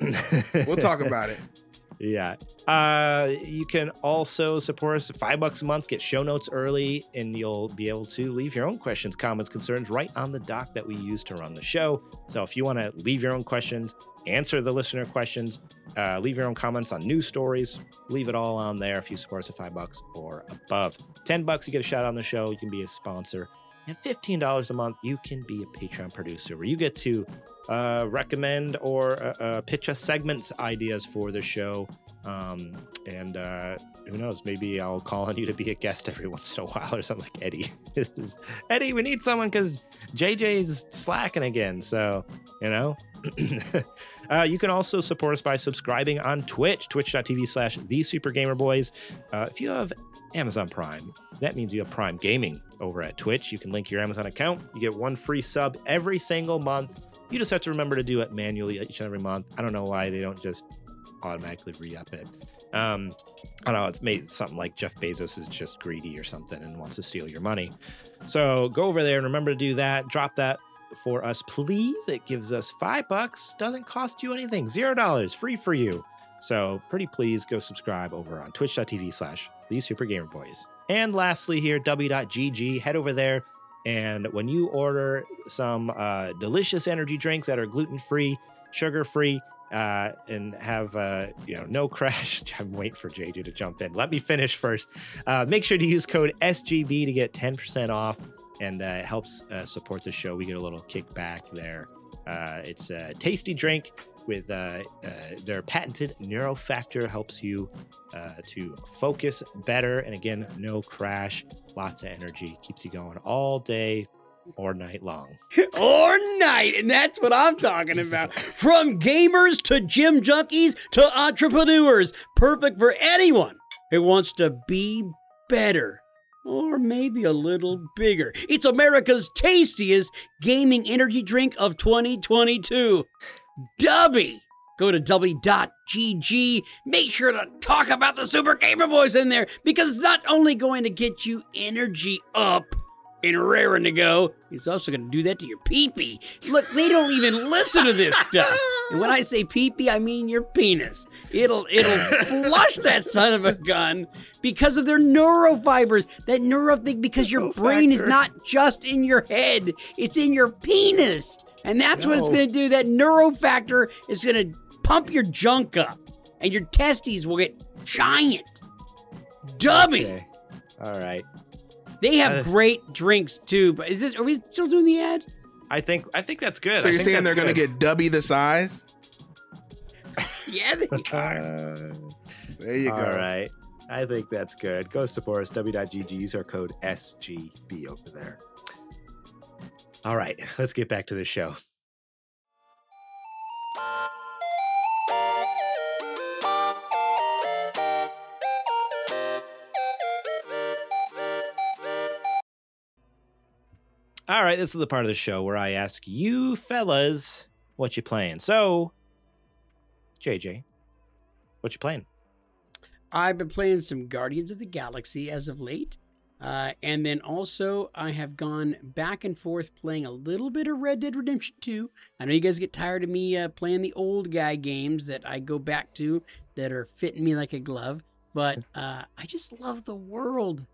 We'll talk about it. Yeah. Uh, you can also support us five bucks a month, get show notes early, and you'll be able to leave your own questions, comments, concerns right on the doc that we use to run the show. So if you want to leave your own questions, answer the listener questions, uh, leave your own comments on news stories, leave it all on there if you support us at five bucks or above. Ten bucks, you get a shout out on the show. You can be a sponsor. And $15 a month, you can be a Patreon producer where you get to uh, recommend or uh, uh, pitch us segments, ideas for the show. Um, and uh, who knows, maybe I'll call on you to be a guest every once in a while or something like Eddie. Eddie, we need someone because JJ's slacking again. So, you know. uh, you can also support us by subscribing on Twitch, twitch.tv slash the Super Gamer Boys. Uh, if you have Amazon Prime, that means you have Prime Gaming over at Twitch. You can link your Amazon account. You get one free sub every single month. You just have to remember to do it manually each and every month. I don't know why they don't just automatically re-up it. Um, I don't know. It's made something like Jeff Bezos is just greedy or something and wants to steal your money. So go over there and remember to do that. Drop that for us, please. It gives us five bucks. Doesn't cost you anything. Zero dollars. Free for you. So pretty please go subscribe over on twitch.tv slash the super gamer boys. And lastly here, w.gg, head over there. And when you order some uh, delicious energy drinks that are gluten free, sugar free, uh, and have uh, you know no crash. I'm waiting for JJ to jump in. Let me finish first. Uh, make sure to use code SGB to get 10% off, and uh, it helps uh, support the show. We get a little kickback there. Uh, it's a tasty drink with uh, uh, their patented neurofactor helps you uh, to focus better, and again, no crash. Lots of energy, keeps you going all day or night long. or night. And that's what I'm talking about. From gamers to gym junkies to entrepreneurs. Perfect for anyone who wants to be better. Or maybe a little bigger. It's America's tastiest gaming energy drink of 2022. Dubby. Go to W.GG. Make sure to talk about the Super Gamer Boys in there because it's not only going to get you energy up and raring to go, it's also going to do that to your pee pee. Look, they don't even listen to this stuff. And when I say pee-pee, I mean your penis. It'll it'll flush that son of a gun because of their neurofibers. That neuro thing because your brain is not just in your head, it's in your penis. And that's what it's gonna do. That neurofactor is gonna pump your junk up. And your testes will get giant. Dubby. Okay. All right. They have Uh, great drinks too. But is this are we still doing the ad? I think I think that's good. So I you're saying they're gonna get Dubby the size? Yeah, they are. Uh, There you go. All right. I think that's good. Go support us. W.GG. Use our code SGB over there. All right. Let's get back to the show. All right, this is the part of the show where I ask you fellas what you playing. So, JJ, what you playing? I've been playing some Guardians of the Galaxy as of late. Uh, and then also, I have gone back and forth playing a little bit of Red Dead Redemption 2. I know you guys get tired of me uh, playing the old guy games that I go back to that are fitting me like a glove. But uh, I just love the world.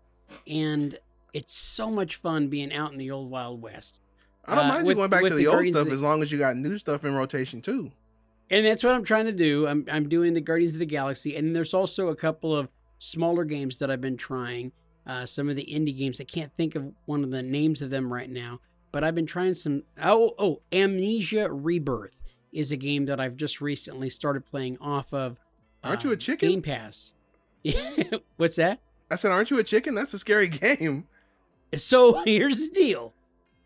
And it's so much fun being out in the old Wild West. I don't Uh, mind you with- going back to the the old stuff the- as long as you got new stuff in rotation too. And that's what I'm trying to do. I'm I'm doing the Guardians of the Galaxy, and there's also a couple of smaller games that I've been trying. Uh, some of the indie games. I can't think of one of the names of them right now, but I've been trying some. Oh, oh, Amnesia Rebirth is a game that I've just recently started playing off of. Aren't you a um, chicken? Game Pass. What's that? I said, "Aren't you a chicken? That's a scary game." So here's the deal.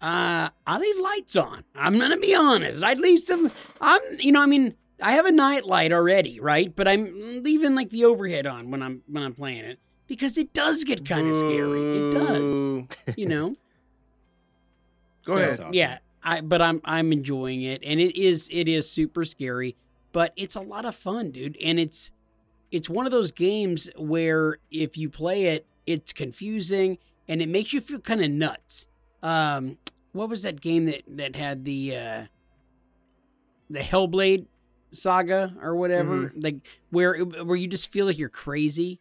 Uh, I leave lights on. I'm gonna be honest. I'd leave some. I'm, you know, I mean, I have a night light already, right? But I'm leaving like the overhead on when I'm when I'm playing it because it does get kind of scary. It does, you know. Go ahead. it's awesome. Yeah, I but I'm I'm enjoying it, and it is it is super scary, but it's a lot of fun, dude. And it's it's one of those games where if you play it, it's confusing and it makes you feel kind of nuts. Um, what was that game that that had the uh the Hellblade saga or whatever, like where where you just feel like you're crazy.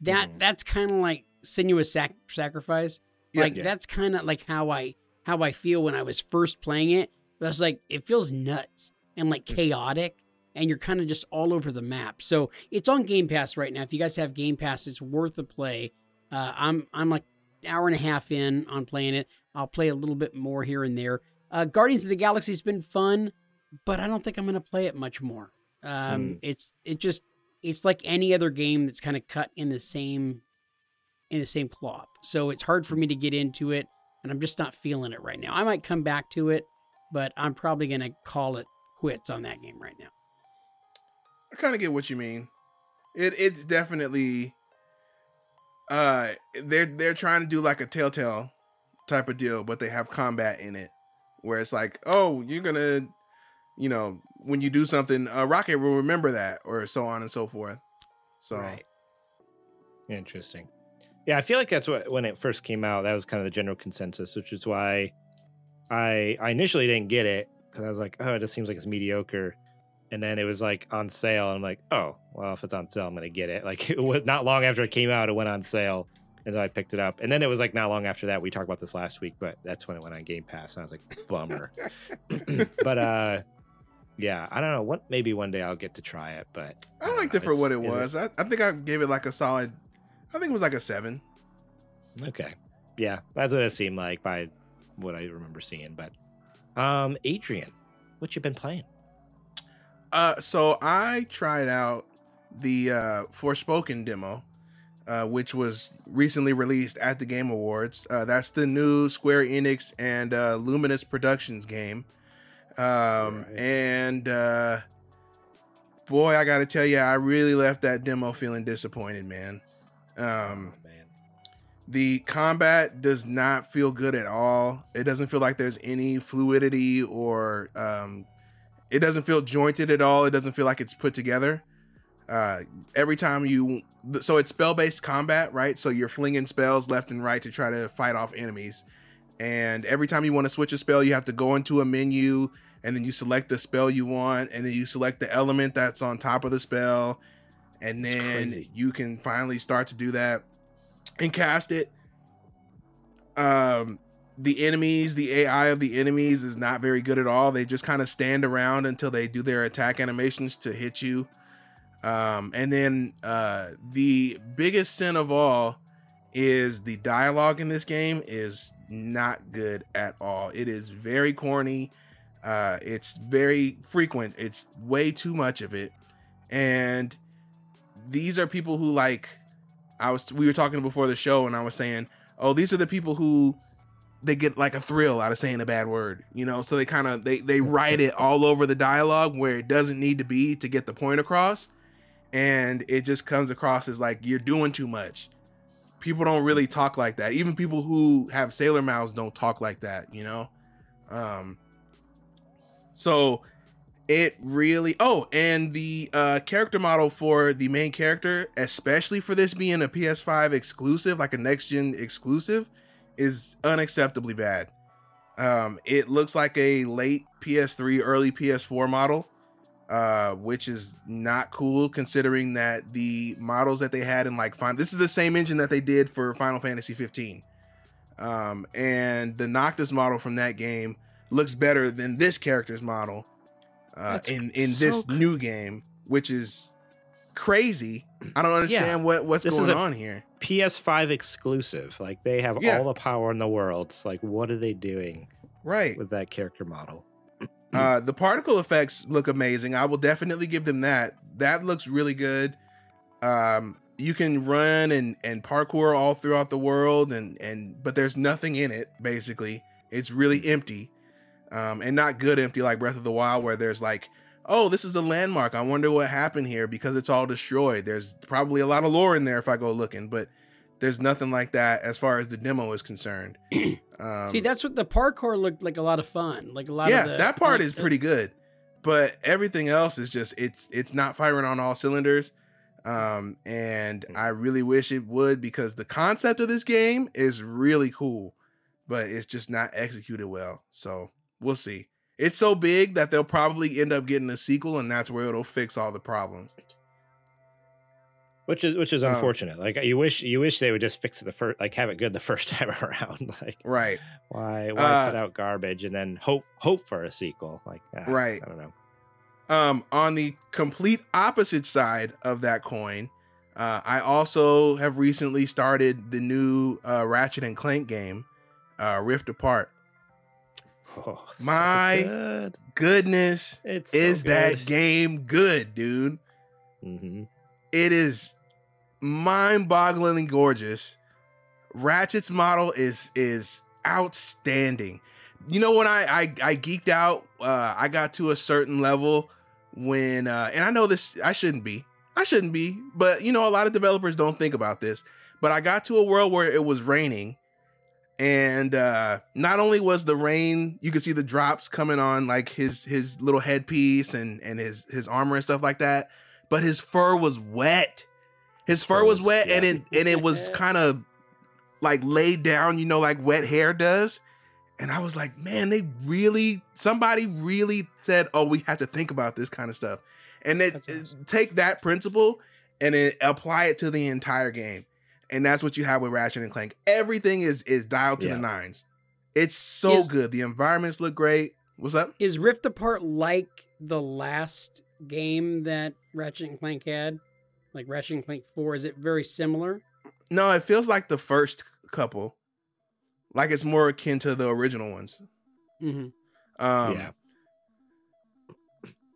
That Mhm. that's kind of like Senua's sac- sacrifice. Yeah. Like Yeah. that's kind of like how I how I feel when I was first playing it. I was like, it feels nuts and like chaotic, and you're kind of just all over the map. So it's on Game Pass right now. If you guys have Game Pass, it's worth a play. Uh, I'm I'm like hour and a half in on playing it. I'll play a little bit more here and there. Uh, Guardians of the Galaxy has been fun, but I don't think I'm gonna play it much more. Um, Hmm. It's it just it's like any other game that's kind of cut in the same in the same cloth. So it's hard for me to get into it, and I'm just not feeling it right now. I might come back to it, but I'm probably gonna call it quits on that game right now. I kind of get what you mean. It it's definitely uh they're they're trying to do like a telltale type of deal, but they have combat in it where it's like, "Oh, you're going to you know, when you do something, uh, Rocket will remember that or so on and so forth." So Right. Interesting. Yeah, I feel like that's what when it first came out, that was kind of the general consensus, which is why I I initially didn't get it because I was like, oh, it just seems like it's mediocre. And then it was like on sale, and I'm like, oh, well, if it's on sale, I'm gonna get it. Like it was not long after it came out, it went on sale, and then I picked it up. And then it was like not long after that. We talked about this last week, but that's when it went on Game Pass, and I was like, bummer. but uh, yeah, I don't know. What maybe one day I'll get to try it, but I don't liked know. it for what it was. I, I think I gave it like a solid I think it was like a 7. Okay. Yeah, that's what it seemed like by what I remember seeing. But um Adrian, what you been playing? Uh, so I tried out the uh, Forspoken demo, uh, which was recently released at the Game Awards. Uh, that's the new Square Enix and uh, Luminous Productions game. Um, Right. And uh, boy, I got to tell you, I really left that demo feeling disappointed, man. Um, oh, man. the combat does not feel good at all. It doesn't feel like there's any fluidity or um, it doesn't feel jointed at all. It doesn't feel like it's put together. Uh, every time you, so it's spell based combat, right? So you're flinging spells left and right to try to fight off enemies. And every time you want to switch a spell, you have to go into a menu and then you select the spell you want, and then you select the element that's on top of the spell, and then you can finally start to do that and cast it. Um, the enemies, the AI of the enemies is not very good at all. They just kind of stand around until they do their attack animations to hit you. Um, and then uh, the biggest sin of all is the dialogue in this game is not good at all. It is very corny. Uh, it's very frequent. It's way too much of it. And these are people who like I was we were talking before the show and I was saying, "Oh, these are the people who they get like a thrill out of saying a bad word." You know, so they kind of they they write it all over the dialogue where it doesn't need to be to get the point across. And it just comes across as like you're doing too much. People don't really talk like that. Even people who have sailor mouths don't talk like that, you know? Um so it really oh and the uh character model for the main character especially for this being a ps5 exclusive like a next gen exclusive is unacceptably bad. Um it looks like a late ps3 early ps4 model uh which is not cool considering that the models that they had in like fine this is the same engine that they did for final fantasy 15 um and the noctis model from that game looks better than this character's model uh, in in so this new game, which is crazy. I don't understand what what's This going on here. PS5 exclusive. Like they have Yeah. all the power in the world. It's like, what are they doing Right. with that character model? Uh, the particle effects look amazing. I will definitely give them that. That looks really good. Um, you can run and and parkour all throughout the world, and and but there's nothing in it. Basically, it's really empty, um, and not good empty like Breath of the Wild, where there's like, oh, this is a landmark. I wonder what happened here because it's all destroyed. There's probably a lot of lore in there if I go looking, but there's nothing like that as far as the demo is concerned. Um, See, that's what the parkour looked like a lot of fun. Like a lot yeah, of the, that part like, is pretty good, but everything else is just it's it's not firing on all cylinders. Um, and Hmm. I really wish it would because the concept of this game is really cool, but it's just not executed well. So we'll see. It's so big that they'll probably end up getting a sequel, and that's where it'll fix all the problems. Which is which is Um, unfortunate. Like you wish you wish they would just fix it the first like have it good the first time around. Like Right. why why Uh, put out garbage and then hope hope for a sequel? Like ah, Right. I don't know. Um, on the complete opposite side of that coin, uh, I also have recently started the new uh, Ratchet and Clank game, uh, Rift Apart. Oh, so My- good. Goodness, it's so is that game good, dude? Mhm. It is mind-bogglingly gorgeous. Ratchet's model is is outstanding. You know when I I, I geeked out, uh, I got to a certain level when, uh, and I know this I shouldn't be, I shouldn't be, but you know a lot of developers don't think about this. But I got to a world where it was raining, and uh, not only was the rain, you could see the drops coming on like his his little headpiece and and his his armor and stuff like that, but his fur was wet. His fur was Furs, wet, and it and it was kind of like laid down, you know, like wet hair does. And I was like, man, they really, somebody really said, oh, we have to think about this kind of stuff. And then awesome. take that principle and then apply it to the entire game. And that's what you have with Ratchet and Clank. Everything is is dialed to Yeah. the nines. It's so Is- good. The environments look great. What's up? Is Rift Apart like the last game that Ratchet and Clank had? Like Ratchet and Clank 4, is it very similar? No, it feels like the first couple. Like it's more akin to the original ones. hmm Um, yeah.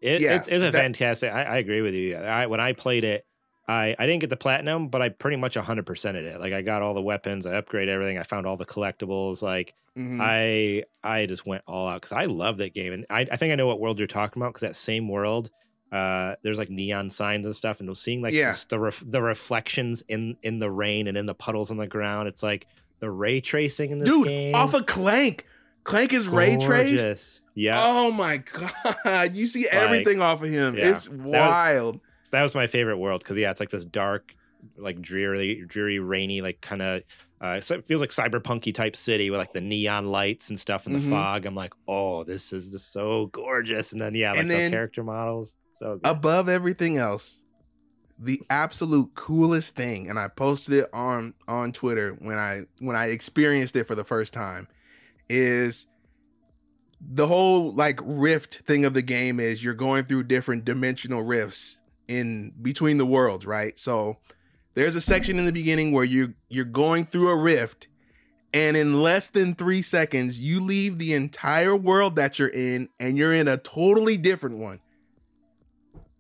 It, yeah, it's, it's a that- fantastic. I, I agree with you. I when I played it, I, I didn't get the platinum, but I pretty much 100%ed it. Like I got all the weapons, I upgraded everything, I found all the collectibles. Like mhm. I I just went all out because I love that game, and I, I think I know what world you're talking about because that same world, uh, there's like neon signs and stuff, and seeing like Yeah. the ref, the reflections in in the rain and in the puddles on the ground. It's like the ray tracing in this Dude, game. off of Clank. Clank is ray traced. Yeah, Oh my god. You see everything off of him. yeah. It's wild. that was my favorite world because yeah, it's like this dark like dreary, dreary, rainy, like kind of. Uh, so it feels like cyberpunky type city with like the neon lights and stuff and the Mhm. fog. I'm like, oh, this is just so gorgeous. And then yeah, like And the character models, so good. above everything else, the absolute coolest thing, and I posted it on on Twitter when I when I experienced it for the first time, is the whole like rift thing of the game is you're going through different dimensional rifts in between the worlds, right? So there's a section in the beginning where you you're going through a rift and in less than 3 seconds you leave the entire world that you're in and you're in a totally different one.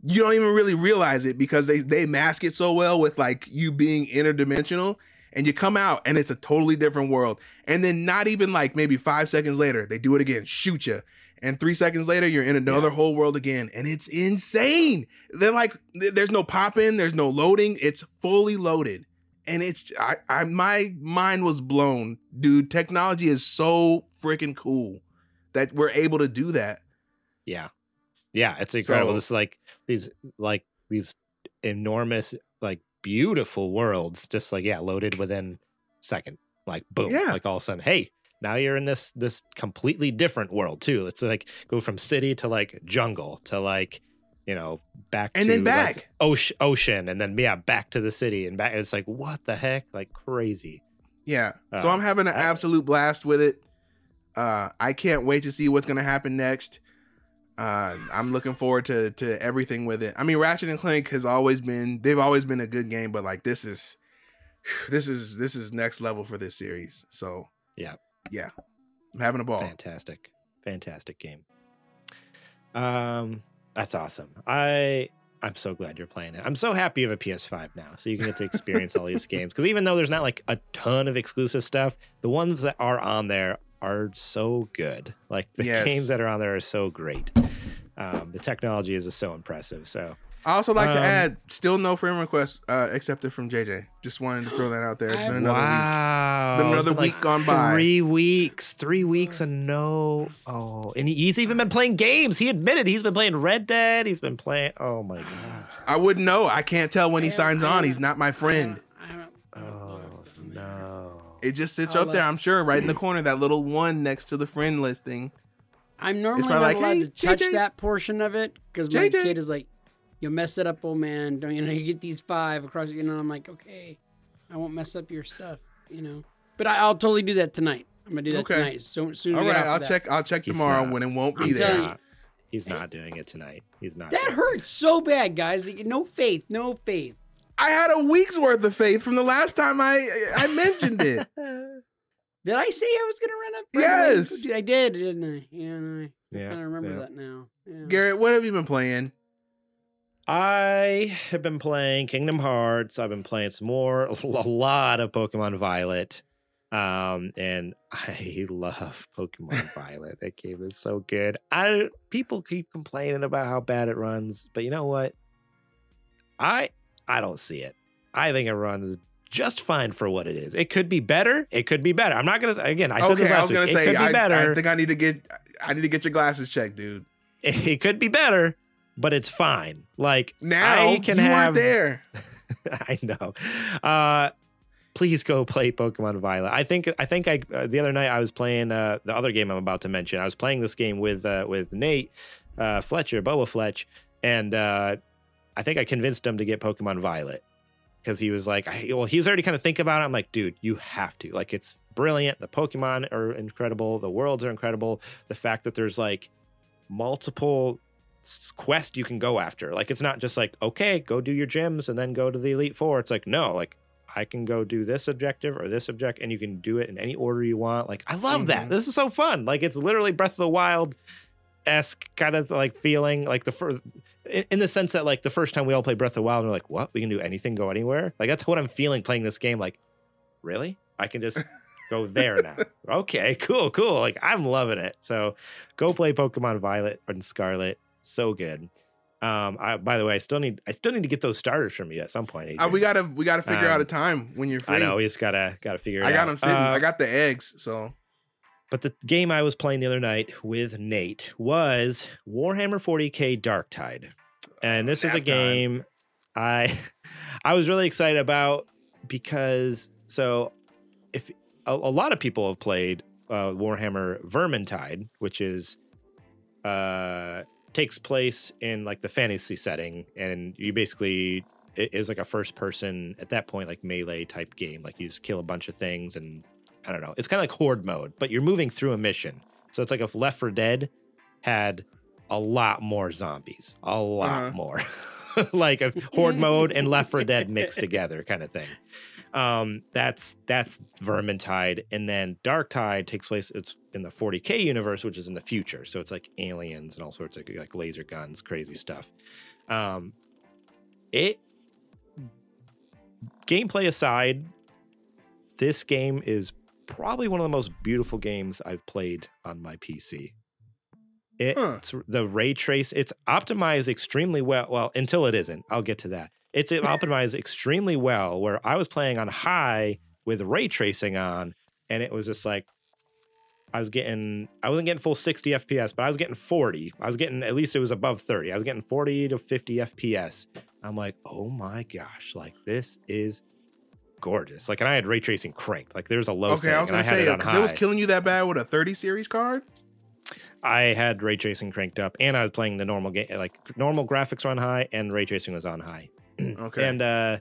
You don't even really realize it because they they mask it so well with like you being interdimensional and you come out and it's a totally different world. And then not even like maybe five seconds later they do it again shoot you and three seconds later you're in another whole world again and it's insane they're like th- there's no pop in there's no loading it's fully loaded and it's I, I my mind was blown dude technology is so freaking cool that we're able to do that Yeah. Yeah, it's incredible. So- Just like these like these enormous, like beautiful worlds, just like yeah, loaded within second. Like boom. Yeah. Like all of a sudden, hey, now you're in this this completely different world too. It's like go from city to like jungle to like you know back And to then like, back. ocean ocean and then yeah back to the city and back it's like what the heck like crazy Yeah. So Uh, I'm having an I- absolute blast with it. Uh, I can't wait to see what's gonna happen next. Uh, I'm looking forward to to everything with it. I mean, Ratchet and Clank has always been they've always been a good game, but like this is this is this is next level for this series. So Yeah. Yeah, I'm having a ball. Fantastic. Fantastic game. Um that's awesome. I I'm so glad you're playing it. I'm so happy you have a PS5 now, so you can get to experience all these games. Because even though there's not like a ton of exclusive stuff, the ones that are on there are so good. Like the Yes. games that are on there are so great. Um, the technology is just so impressive. So I also like to Um, add, still no friend requests uh, accepted from JJ. Just wanted to throw that out there. It's been another week. Been another like week gone by. Three weeks, three weeks, and no. Oh, and he's even been playing games. He admitted he's been playing Red Dead. He's been playing. Oh my god. I wouldn't know. I can't tell when he signs on. He's not my friend. I don't, I don't Oh no. It just sits I'll up there, I'm sure, right in the corner, that little one next to the friend listing. I'm normally probably not like, allowed "Hey, to touch JJ." that portion of it because my kid is like, "You'll mess it up, old man. Don't you know? You get these five across. You know." I'm like, "Okay, I won't mess up your stuff." You know. But I, I'll totally do that tonight. I'm gonna do that Okay. tonight. So soon. as All we get right, off I'll that. check. I'll check He's tomorrow not. when it won't be I'm there. telling you. He's not doing it tonight. He's not. That doing it. hurts so bad, guys. No faith. No faith. I had a week's worth of faith from the last time I I mentioned it. Did I say I was gonna run up? right away? Yes. I did, didn't I? Yeah, no, I Yeah. kind of remember yeah. that now. Yeah. Garrett, what have you been playing? I have been playing Kingdom Hearts. I've been playing some more, a lot of Pokemon Violet. Um, and I love Pokemon Violet. That game is so good. I people keep complaining about how bad it runs, but you know what? I I don't see it. I think it runs just fine for what it is. It could be better. It could be better. I'm not gonna say again. I said okay, this I last was gonna week. say it could be I, better. I think I need to get I need to get your glasses checked, dude. it could be better, but it's fine. Like Now I can you have weren't there. I know. Uh, please go play Pokemon Violet. I think I think I uh, the other night I was playing uh, the other game I'm about to mention. I was playing this game with uh, with Nate uh, Fletcher, Boa Fletch, and uh, I think I convinced him to get Pokemon Violet because he was like, I, well, he was already kind of thinking about it. I'm like, dude, you have to. Like, it's brilliant. The Pokemon are incredible. The worlds are incredible. The fact that there's like multiple quest you can go after. Like it's not just like, okay, go do your gyms and then go to the Elite Four. It's like, no, like I can go do this objective or this objective and you can do it in any order you want. Like I love that. Mhm. This is so fun. Like it's literally Breath of the Wild esque kind of like feeling like the first in in the sense that like the first time we all play Breath of the Wild and we're like, what? We can do anything, go anywhere? Like that's what I'm feeling playing this game. Like, really? I can just go there now. Okay, cool, cool. Like I'm loving it. So go play Pokemon Violet and Scarlet. So good. Um, I by the way, I still need I still need to get those starters from you at some point. Uh, we gotta we gotta figure out Um, a time when you're free. I know we just gotta gotta figure it I got out. them sitting. Uh, I got the eggs. So But the game I was playing the other night with Nate was Warhammer 40k Dark Tide. And this was a game I I was really excited about because so if a, a lot of people have played uh, Warhammer Vermintide, which is uh takes place in like the fantasy setting, and you basically it is like a first person at that point like melee type game. Like you just kill a bunch of things, and I don't know. It's kind of like horde mode, but you're moving through a mission. So it's like if Left 4 Dead had a lot more zombies, a lot Uh-huh. more. like a horde mode and Left 4 Dead mixed together kind of thing. Um, that's that's Vermintide, and then Dark Tide takes place. It's in the 40k universe, which is in the future. So it's like aliens and all sorts of like laser guns, crazy stuff. Um, it gameplay aside, this game is probably one of the most beautiful games I've played on my PC. It, Huh. It's the ray trace. It's optimized extremely well. Well, until it isn't. I'll get to that. It's optimized extremely well. Where I was playing on high with ray tracing on, and it was just like I was getting. I wasn't getting full 60 FPS, but I was getting 40. I was getting at least it was above 30. I was getting 40 to 50 FPS. I'm like, oh my gosh, like this is gorgeous. Like, and I had ray tracing cranked. Like, there's a low. Okay, I was gonna say because uh, it was killing you that bad with a 30 series card. I had ray tracing cranked up, and I was playing the normal game, like normal graphics were on high, and ray tracing was on high. Okay. And uh,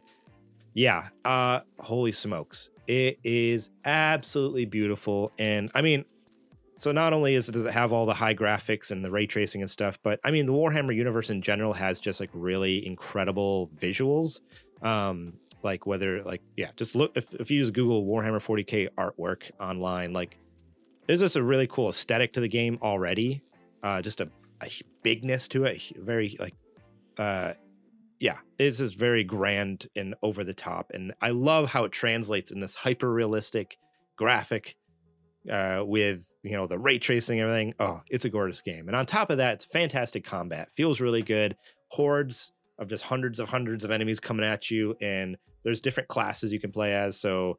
yeah, uh, holy smokes, it is absolutely beautiful. And I mean, so not only is it does it have all the high graphics and the ray tracing and stuff, but I mean the Warhammer universe in general has just like really incredible visuals. Um, like whether like yeah, just look if, if you use Google Warhammer 40k artwork online, like there's just a really cool aesthetic to the game already. Uh, just a, a bigness to it, very like uh yeah, it's just very grand and over the top. And I love how it translates in this hyper realistic graphic uh, with, you know, the ray tracing and everything. Oh, it's a gorgeous game. And on top of that, it's fantastic combat. Feels really good. Hordes of just hundreds of hundreds of enemies coming at you. And there's different classes you can play as. So,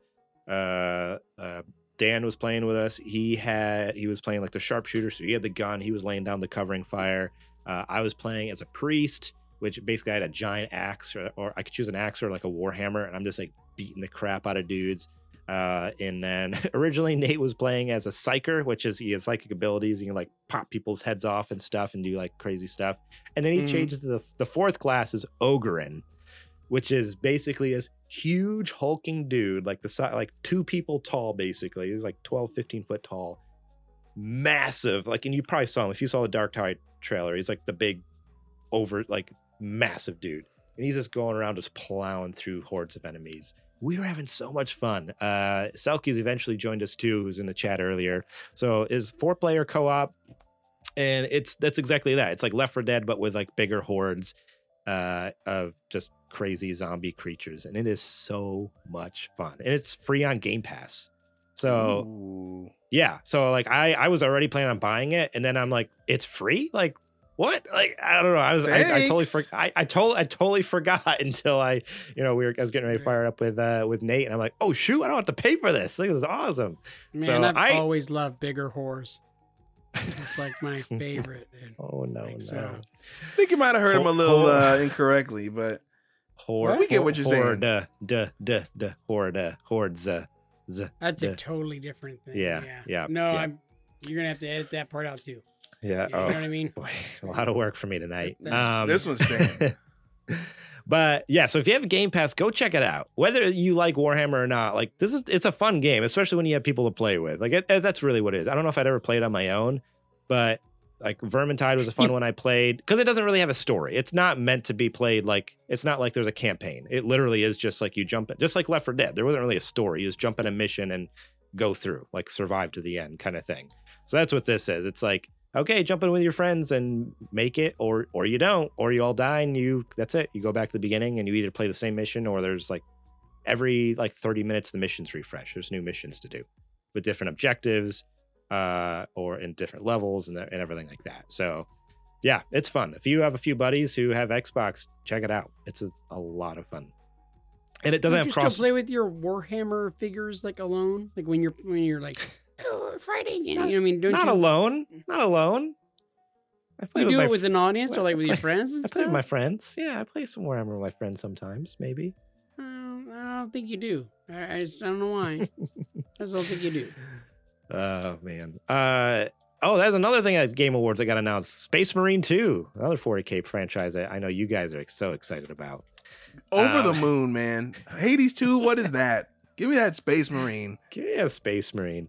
uh, uh, Dan was playing with us. He had, he was playing like the sharpshooter. So he had the gun. He was laying down the covering fire. Uh, I was playing as a priest which basically I had a giant axe, or, or I could choose an axe or like a warhammer, and I'm just like beating the crap out of dudes. Uh, and then originally Nate was playing as a psyker, which is he has psychic abilities. He can like pop people's heads off and stuff and do like crazy stuff. And then he changes to the the fourth class is Ogryn, which is basically this huge hulking dude, like the size like two people tall, basically. He's like 12, 15 foot tall, massive. Like, and you probably saw him if you saw the Dark Tide trailer. He's like the big over like massive dude. And he's just going around just plowing through hordes of enemies. We were having so much fun. Uh selkies eventually joined us too who's in the chat earlier. So is four player co-op and it's that's exactly that. It's like left for dead but with like bigger hordes uh of just crazy zombie creatures. And it is so much fun. And it's free on game pass. So Ooh. yeah. So like I I was already planning on buying it, and then I'm like, it's free. Like what? Like I don't know. I was I, I totally Thanks. for, I I totally I totally forgot until I you know we were I was getting ready to fire up with uh with Nate, and I'm like, oh shoot, I don't have to pay for this. Like, this is awesome. Man, So I've I- always loved bigger whores. It's like my favorite. dude. Oh no Like, no. so- I think you might have heard him a little ho- uh, incorrectly, but Horde, We get what you're saying. horde, duh, duh, duh, horde, hordes, uh, z, That's a totally different thing. Yeah, Yeah. yeah, No, yeah. I'm. You're gonna have to edit that part out too. Yeah. Yeah, oh. You know what I mean? Boy, a lot of work for me tonight. Um, this one's staying. but yeah, so if you have a Game Pass, go check it out. Whether you like Warhammer or not, like this is it's a fun game, especially when you have people to play with. Like it, it- that's really what it is. I don't know if I'd ever played on my own, but like Vermintide was a fun one I played because it doesn't really have a story. It's not meant to be played like it's not like there's a campaign. It literally is just like you jump in, just like Left 4 Dead. There wasn't really a story. You just jump in a mission and go through, like survive to the end kind of thing. So that's what this is. It's like okay, jump in with your friends and make it, or or you don't, or you all die and you that's it. You go back to the beginning and you either play the same mission or there's like every like 30 minutes the missions refresh. There's new missions to do with different objectives, uh, or in different levels and, and everything like that. So yeah, it's fun. If you have a few buddies who have Xbox, check it out. It's a, a lot of fun. And it doesn't you have just cross play with your Warhammer figures like alone, like when you're when you're like oh, Friday. You know, what I mean, don't not you? alone. Not alone. I play You with do my it with an audience or well, like I with your friends. And I play with my friends. Yeah, I play some Warhammer with my friends sometimes, maybe. I don't think you do. I, I just I don't know why. I just don't think you do. Oh man. Uh oh, that's another thing at Game Awards I got announced. Space Marine 2, another 40k franchise I, I know you guys are so excited about. Over Um, the moon, man. Hades 2, what is that? Give me that Space Marine. Give me a Space Marine.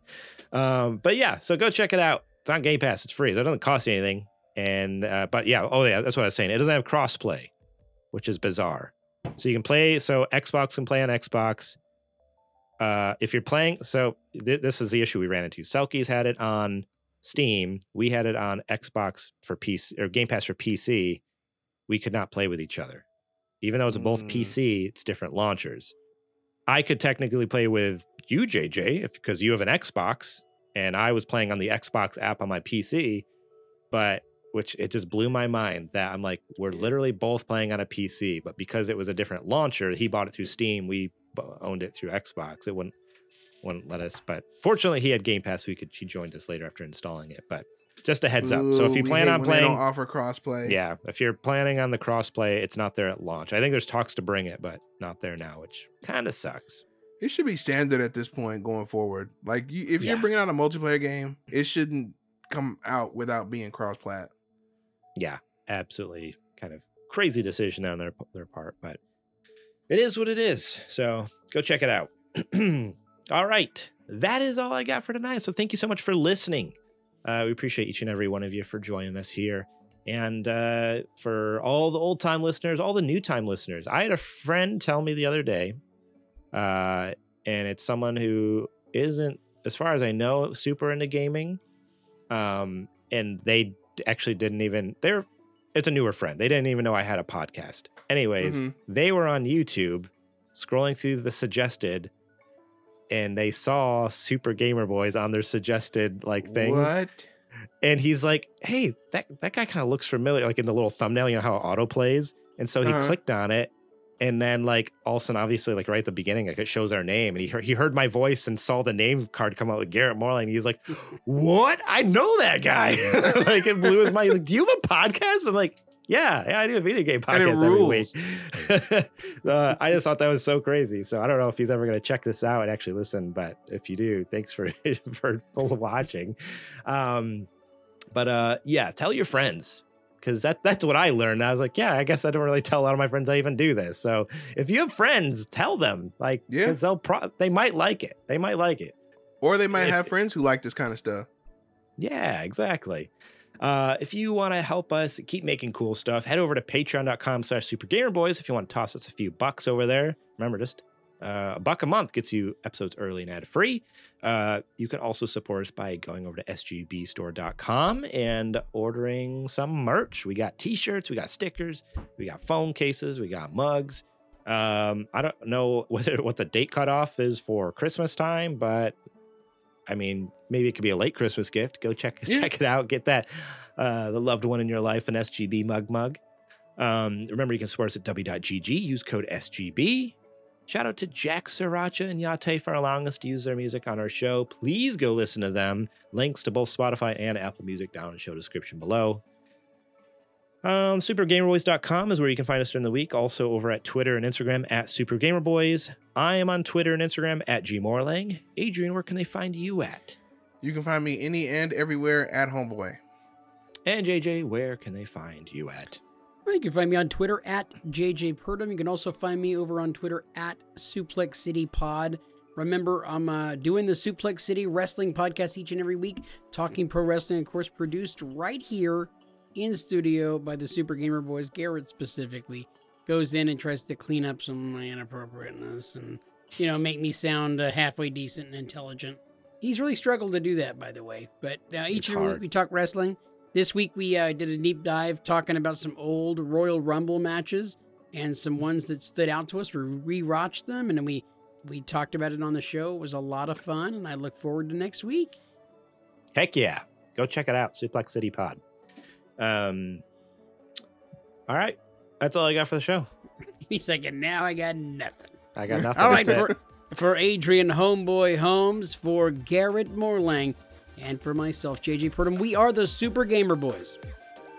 Um, but yeah, so go check it out. It's on Game Pass. It's free. So it doesn't cost you anything. And uh, but yeah, oh yeah, that's what I was saying. It doesn't have crossplay, which is bizarre. So you can play. So Xbox can play on Xbox. Uh, if you're playing, so th- this is the issue we ran into. Selkies had it on Steam. We had it on Xbox for PC or Game Pass for PC. We could not play with each other, even though it's both Mm. PC. It's different launchers. I could technically play with you, JJ, if because you have an Xbox and I was playing on the Xbox app on my PC, but which it just blew my mind that I'm like, we're literally both playing on a PC, but because it was a different launcher, he bought it through Steam, we owned it through Xbox. It wouldn't wouldn't let us, but fortunately he had Game Pass, so he could he joined us later after installing it. But just a heads up. So if you plan on when they playing, don't offer crossplay. yeah, if you're planning on the crossplay, it's not there at launch. I think there's talks to bring it, but not there now, which kind of sucks. It should be standard at this point going forward. Like you, if you're bringing out a multiplayer game, it shouldn't come out without being cross-plat. yeah, absolutely kind of crazy decision on their their part, but it is what it is. So go check it out. all right, that is all I got for tonight. So thank you so much for listening. Uh, we appreciate each and every one of you for joining us here. And uh, for all the old time listeners, all the new time listeners, I had a friend tell me the other day, uh, and it's someone who isn't, as far as I know, super into gaming. Um, and they actually didn't even they're it's a newer friend. They didn't even know I had a podcast. Anyways, Mhm. they were on YouTube scrolling through the suggested and they saw Super Gamer Boys on their suggested like things. What? And he's like, "Hey, that that guy kind of looks familiar like in the little thumbnail, you know how it auto plays?" And so he Uh-huh. clicked on it and then like all of a sudden obviously like right at the beginning like it shows our name and he heard, he heard my voice and saw the name card come out with Garrett Morlang and he's like, "What? I know that guy." like it blew his mind. He's like, "Do you have a podcast?" I'm like, "Yeah, yeah, I do a video game podcast every week." uh, I just thought that was so crazy. So I don't know if he's ever going to check this out and actually listen, but if you do, thanks for for watching. Um, but uh, yeah, tell your friends because that that's what I learned. I was like, yeah, I guess I don't really tell a lot of my friends I even do this. So if you have friends, tell them like, Yeah. because they'll pro- they might like it. They might like it. Or they might If- have friends who like this kind of stuff. Yeah, exactly. Uh, if you want to help us keep making cool stuff, head over to patreon.com slash supergamerboys if you want to toss us a few bucks over there. Remember, just uh, a buck a month gets you episodes early and ad free. Uh, you can also support us by going over to sgbstore.com and ordering some merch. We got t-shirts, we got stickers, we got phone cases, we got mugs. Um, I don't know whether what the date cutoff is for Christmas time, but I mean, maybe it could be a late Christmas gift. Go check Yeah. check it out. Get that uh, the loved one in your life an SGB mug mug. Um, remember, you can support us at w.gg. Use code SGB. Shout out to Jack Sriracha and Yate for allowing us to use their music on our show. Please go listen to them. Links to both Spotify and Apple Music down in the show description below. Um, SuperGamerBoys.com is where you can find us during the week. Also over at Twitter and Instagram at SuperGamerBoys. I am on Twitter and Instagram at GMorlang. Adrian, where can they find you at? You can find me any and everywhere at Homeboy. And JJ, where can they find you at? Well, you can find me on Twitter at JJ Purdom. You can also find me over on Twitter at Suplex City Pod. Remember, I'm uh, doing the Suplex City Wrestling podcast each and every week, talking pro wrestling, of course, produced right here in studio by the Super Gamer Boys. Garrett specifically goes in and tries to clean up some of my inappropriateness and, you know, make me sound uh, halfway decent and intelligent. He's really struggled to do that, by the way. But uh, each week we talk wrestling. This week we uh, did a deep dive talking about some old Royal Rumble matches and some ones that stood out to us. We rewatched them and then we we talked about it on the show. It was a lot of fun, and I look forward to next week. Heck yeah. Go check it out. Suplex City Pod. Um, all right. That's all I got for the show. He's like, and now I got nothing. I got nothing. All right, for, for Adrian Homeboy Holmes, for Garrett Morlang, and for myself, JJ Purdom, we are the Super Gamer Boys.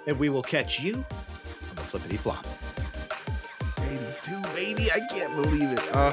And we will catch you on the flippity flop. Ladies too, baby. I can't believe it. Uh,